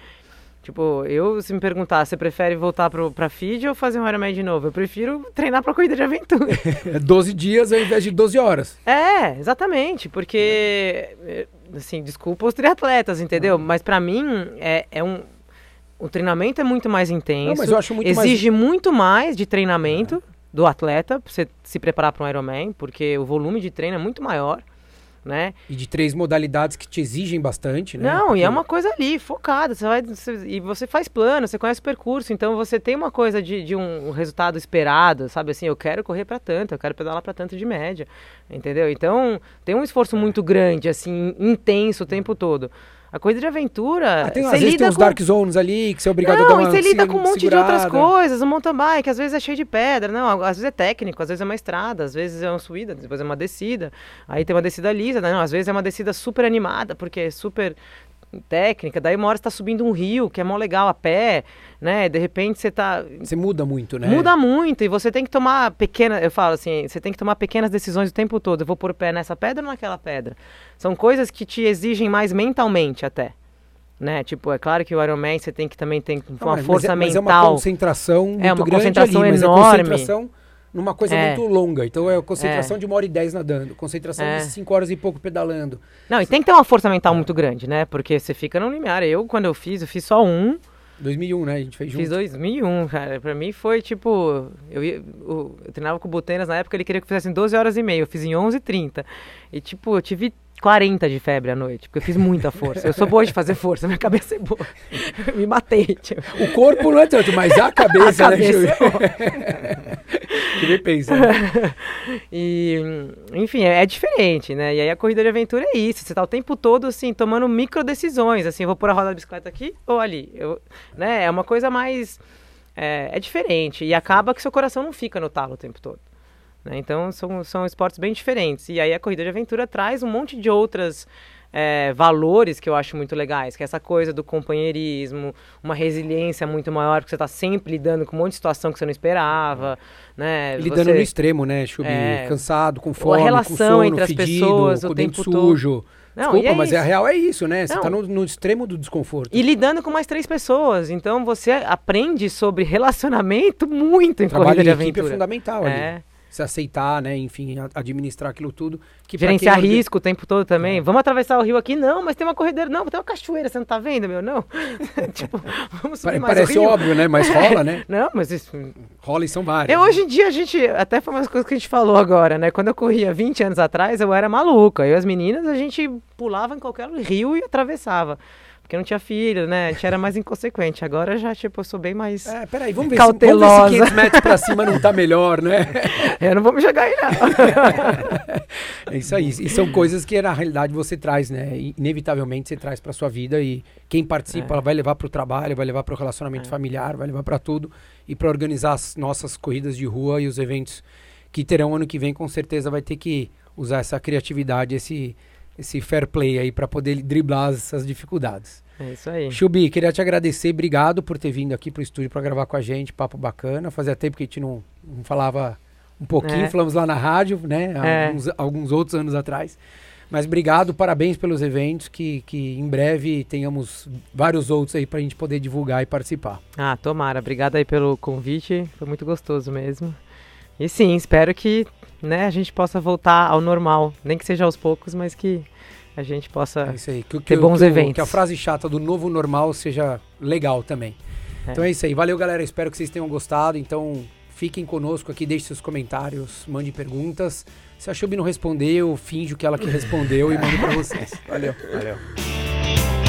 Tipo, eu, se me perguntar, você prefere voltar pro, pra feed ou fazer um Ironman de novo? Eu prefiro treinar pra corrida de aventura. É 12 dias ao invés de 12 horas. é, exatamente, porque, eh, assim, desculpa os triatletas, entendeu? Mas pra mim, é, é um... O treinamento é muito mais intenso. Não, mas eu acho muito mais- exige muito mais de treinamento do atleta pra você se preparar para um Ironman, porque o volume de treino é muito maior, né? E de três modalidades que te exigem bastante, né? Não, e Porque- é uma coisa ali, focada. Você vai, você- e você faz plano, você conhece o percurso, então você tem uma coisa de, de um, um resultado esperado, sabe assim? Eu quero correr para tanto, eu quero pedalar para tanto de média, entendeu? Então tem um esforço muito grande, assim, intenso o tempo todo. A corrida de aventura, Ah, tem, às vezes tem uns com dark zones ali que você é obrigado a dar não, uma e você lida com um monte de outras segurada. coisas. O mountain bike, às vezes é cheio de pedra. Não, às vezes é técnico, às vezes é uma estrada, às vezes é uma subida, depois é uma descida. Aí tem uma descida lisa, né? Não, às vezes é uma descida super animada, porque é super técnica. Daí uma hora você tá subindo um rio, que é mó legal a pé, né? De repente você tá... Você muda muito, né? Muda muito e você tem que tomar pequenas, eu falo assim, você tem que tomar pequenas decisões o tempo todo. Eu vou pôr o pé nessa pedra ou naquela pedra? São coisas que te exigem mais mentalmente até. Né? Tipo, é claro que o Ironman você tem que também ter Não, uma mas- força mas é, mas é uma mental. concentração muito É uma grande concentração ali, mas enorme. é concentração numa coisa É. muito longa. Então é concentração É. de uma hora e dez nadando, concentração É. de cinco horas e pouco pedalando. Não, e tem que ter uma força mental muito grande, né? Porque você fica no limiar. Eu, quando eu fiz, eu fiz só um, 2001, né? A gente fez junto. fiz 2001, cara. Pra mim foi tipo. Eu, ia, o- eu treinava com o Butenas na época, ele queria que eu fizesse em 12 horas e meia. Eu fiz em 11h30. E tipo, eu tive 40 de febre à noite, porque eu fiz muita força. Eu sou boa de fazer força, minha cabeça é boa. Eu me matei, tipo. O corpo não é tanto, mas a cabeça, A cabeça né? é pensa. né? E, enfim, é, é diferente, né? E aí a corrida de aventura é isso. Você tá o tempo todo, assim, tomando micro decisões. Assim, eu vou pôr a roda da bicicleta aqui ou ali. Eu, né? É uma coisa mais... É, é diferente. E acaba que seu coração não fica no talo o tempo todo. Né? Então, são, são esportes bem diferentes. E aí a corrida de aventura traz um monte de outras... é, valores que eu acho muito legais, que é essa coisa do companheirismo, uma resiliência muito maior, porque você está sempre lidando com um monte de situação que você não esperava, né? Lidando Você- no extremo, né, Chubi? É. Cansado, com Ou a fome, com relação sono, entre as fedido, pessoas com o tempo todo. sujo. Não, Desculpa, é mas é a real é isso, né? Você Não. tá no, no extremo do desconforto. E lidando com mais três pessoas. Então você aprende sobre relacionamento muito em Trabalho corrida de equipe é aventura. fundamental ali. É. Se aceitar, né? Enfim, administrar aquilo tudo. Que Gerenciar quem risco o tempo todo também. Vamos atravessar o rio aqui? Não, mas tem uma corredeira. Não, tem uma cachoeira, você não tá vendo, meu? Não. tipo, vamos subir mais Parece óbvio, né? Mas rola, né? Não, mas isso... Rola e são várias. Eu, hoje em dia, a gente... Até foi umas coisas que a gente falou agora, né? Quando eu corria 20 anos atrás, eu era maluca. Eu e as meninas, a gente pulava em qualquer rio e atravessava. Porque não tinha filho, né? A gente era mais inconsequente. Agora já, tipo, eu sou bem mais... É, peraí, vamos ver, se, vamos ver Cautelosa. se 500 metros pra cima não tá melhor, né? Eu não vou me jogar aí, não. É isso aí. E são coisas que na realidade você traz, né? Inevitavelmente você traz pra sua vida e quem participa É. vai levar pro trabalho, vai levar pro relacionamento É. familiar, vai levar pra tudo e pra organizar as nossas corridas de rua e os eventos que terão ano que vem, com certeza vai ter que usar essa criatividade, esse esse fair play aí para poder driblar essas dificuldades. É isso aí. Chubi, queria te agradecer, obrigado por ter vindo aqui pro estúdio para gravar com a gente, papo bacana. Fazia tempo que a gente não, não falava um pouquinho, É. falamos lá na rádio, né? É. Alguns, alguns outros anos atrás. Mas obrigado, parabéns pelos eventos, que, que em breve tenhamos vários outros aí pra gente poder divulgar e participar. Ah, tomara. Obrigada aí pelo convite. Foi muito gostoso mesmo. E sim, espero que né, a gente possa voltar ao normal. Nem que seja aos poucos, mas que a gente possa. É isso aí. Que, que, Ter bons que o- eventos. Que a frase chata do novo normal seja legal também. É. Então é isso aí. Valeu, galera. Espero que vocês tenham gostado. Então fiquem conosco aqui, deixe seus comentários, mande perguntas. Se a Chubi não respondeu, finge que ela que respondeu e mande pra vocês. Valeu. Valeu.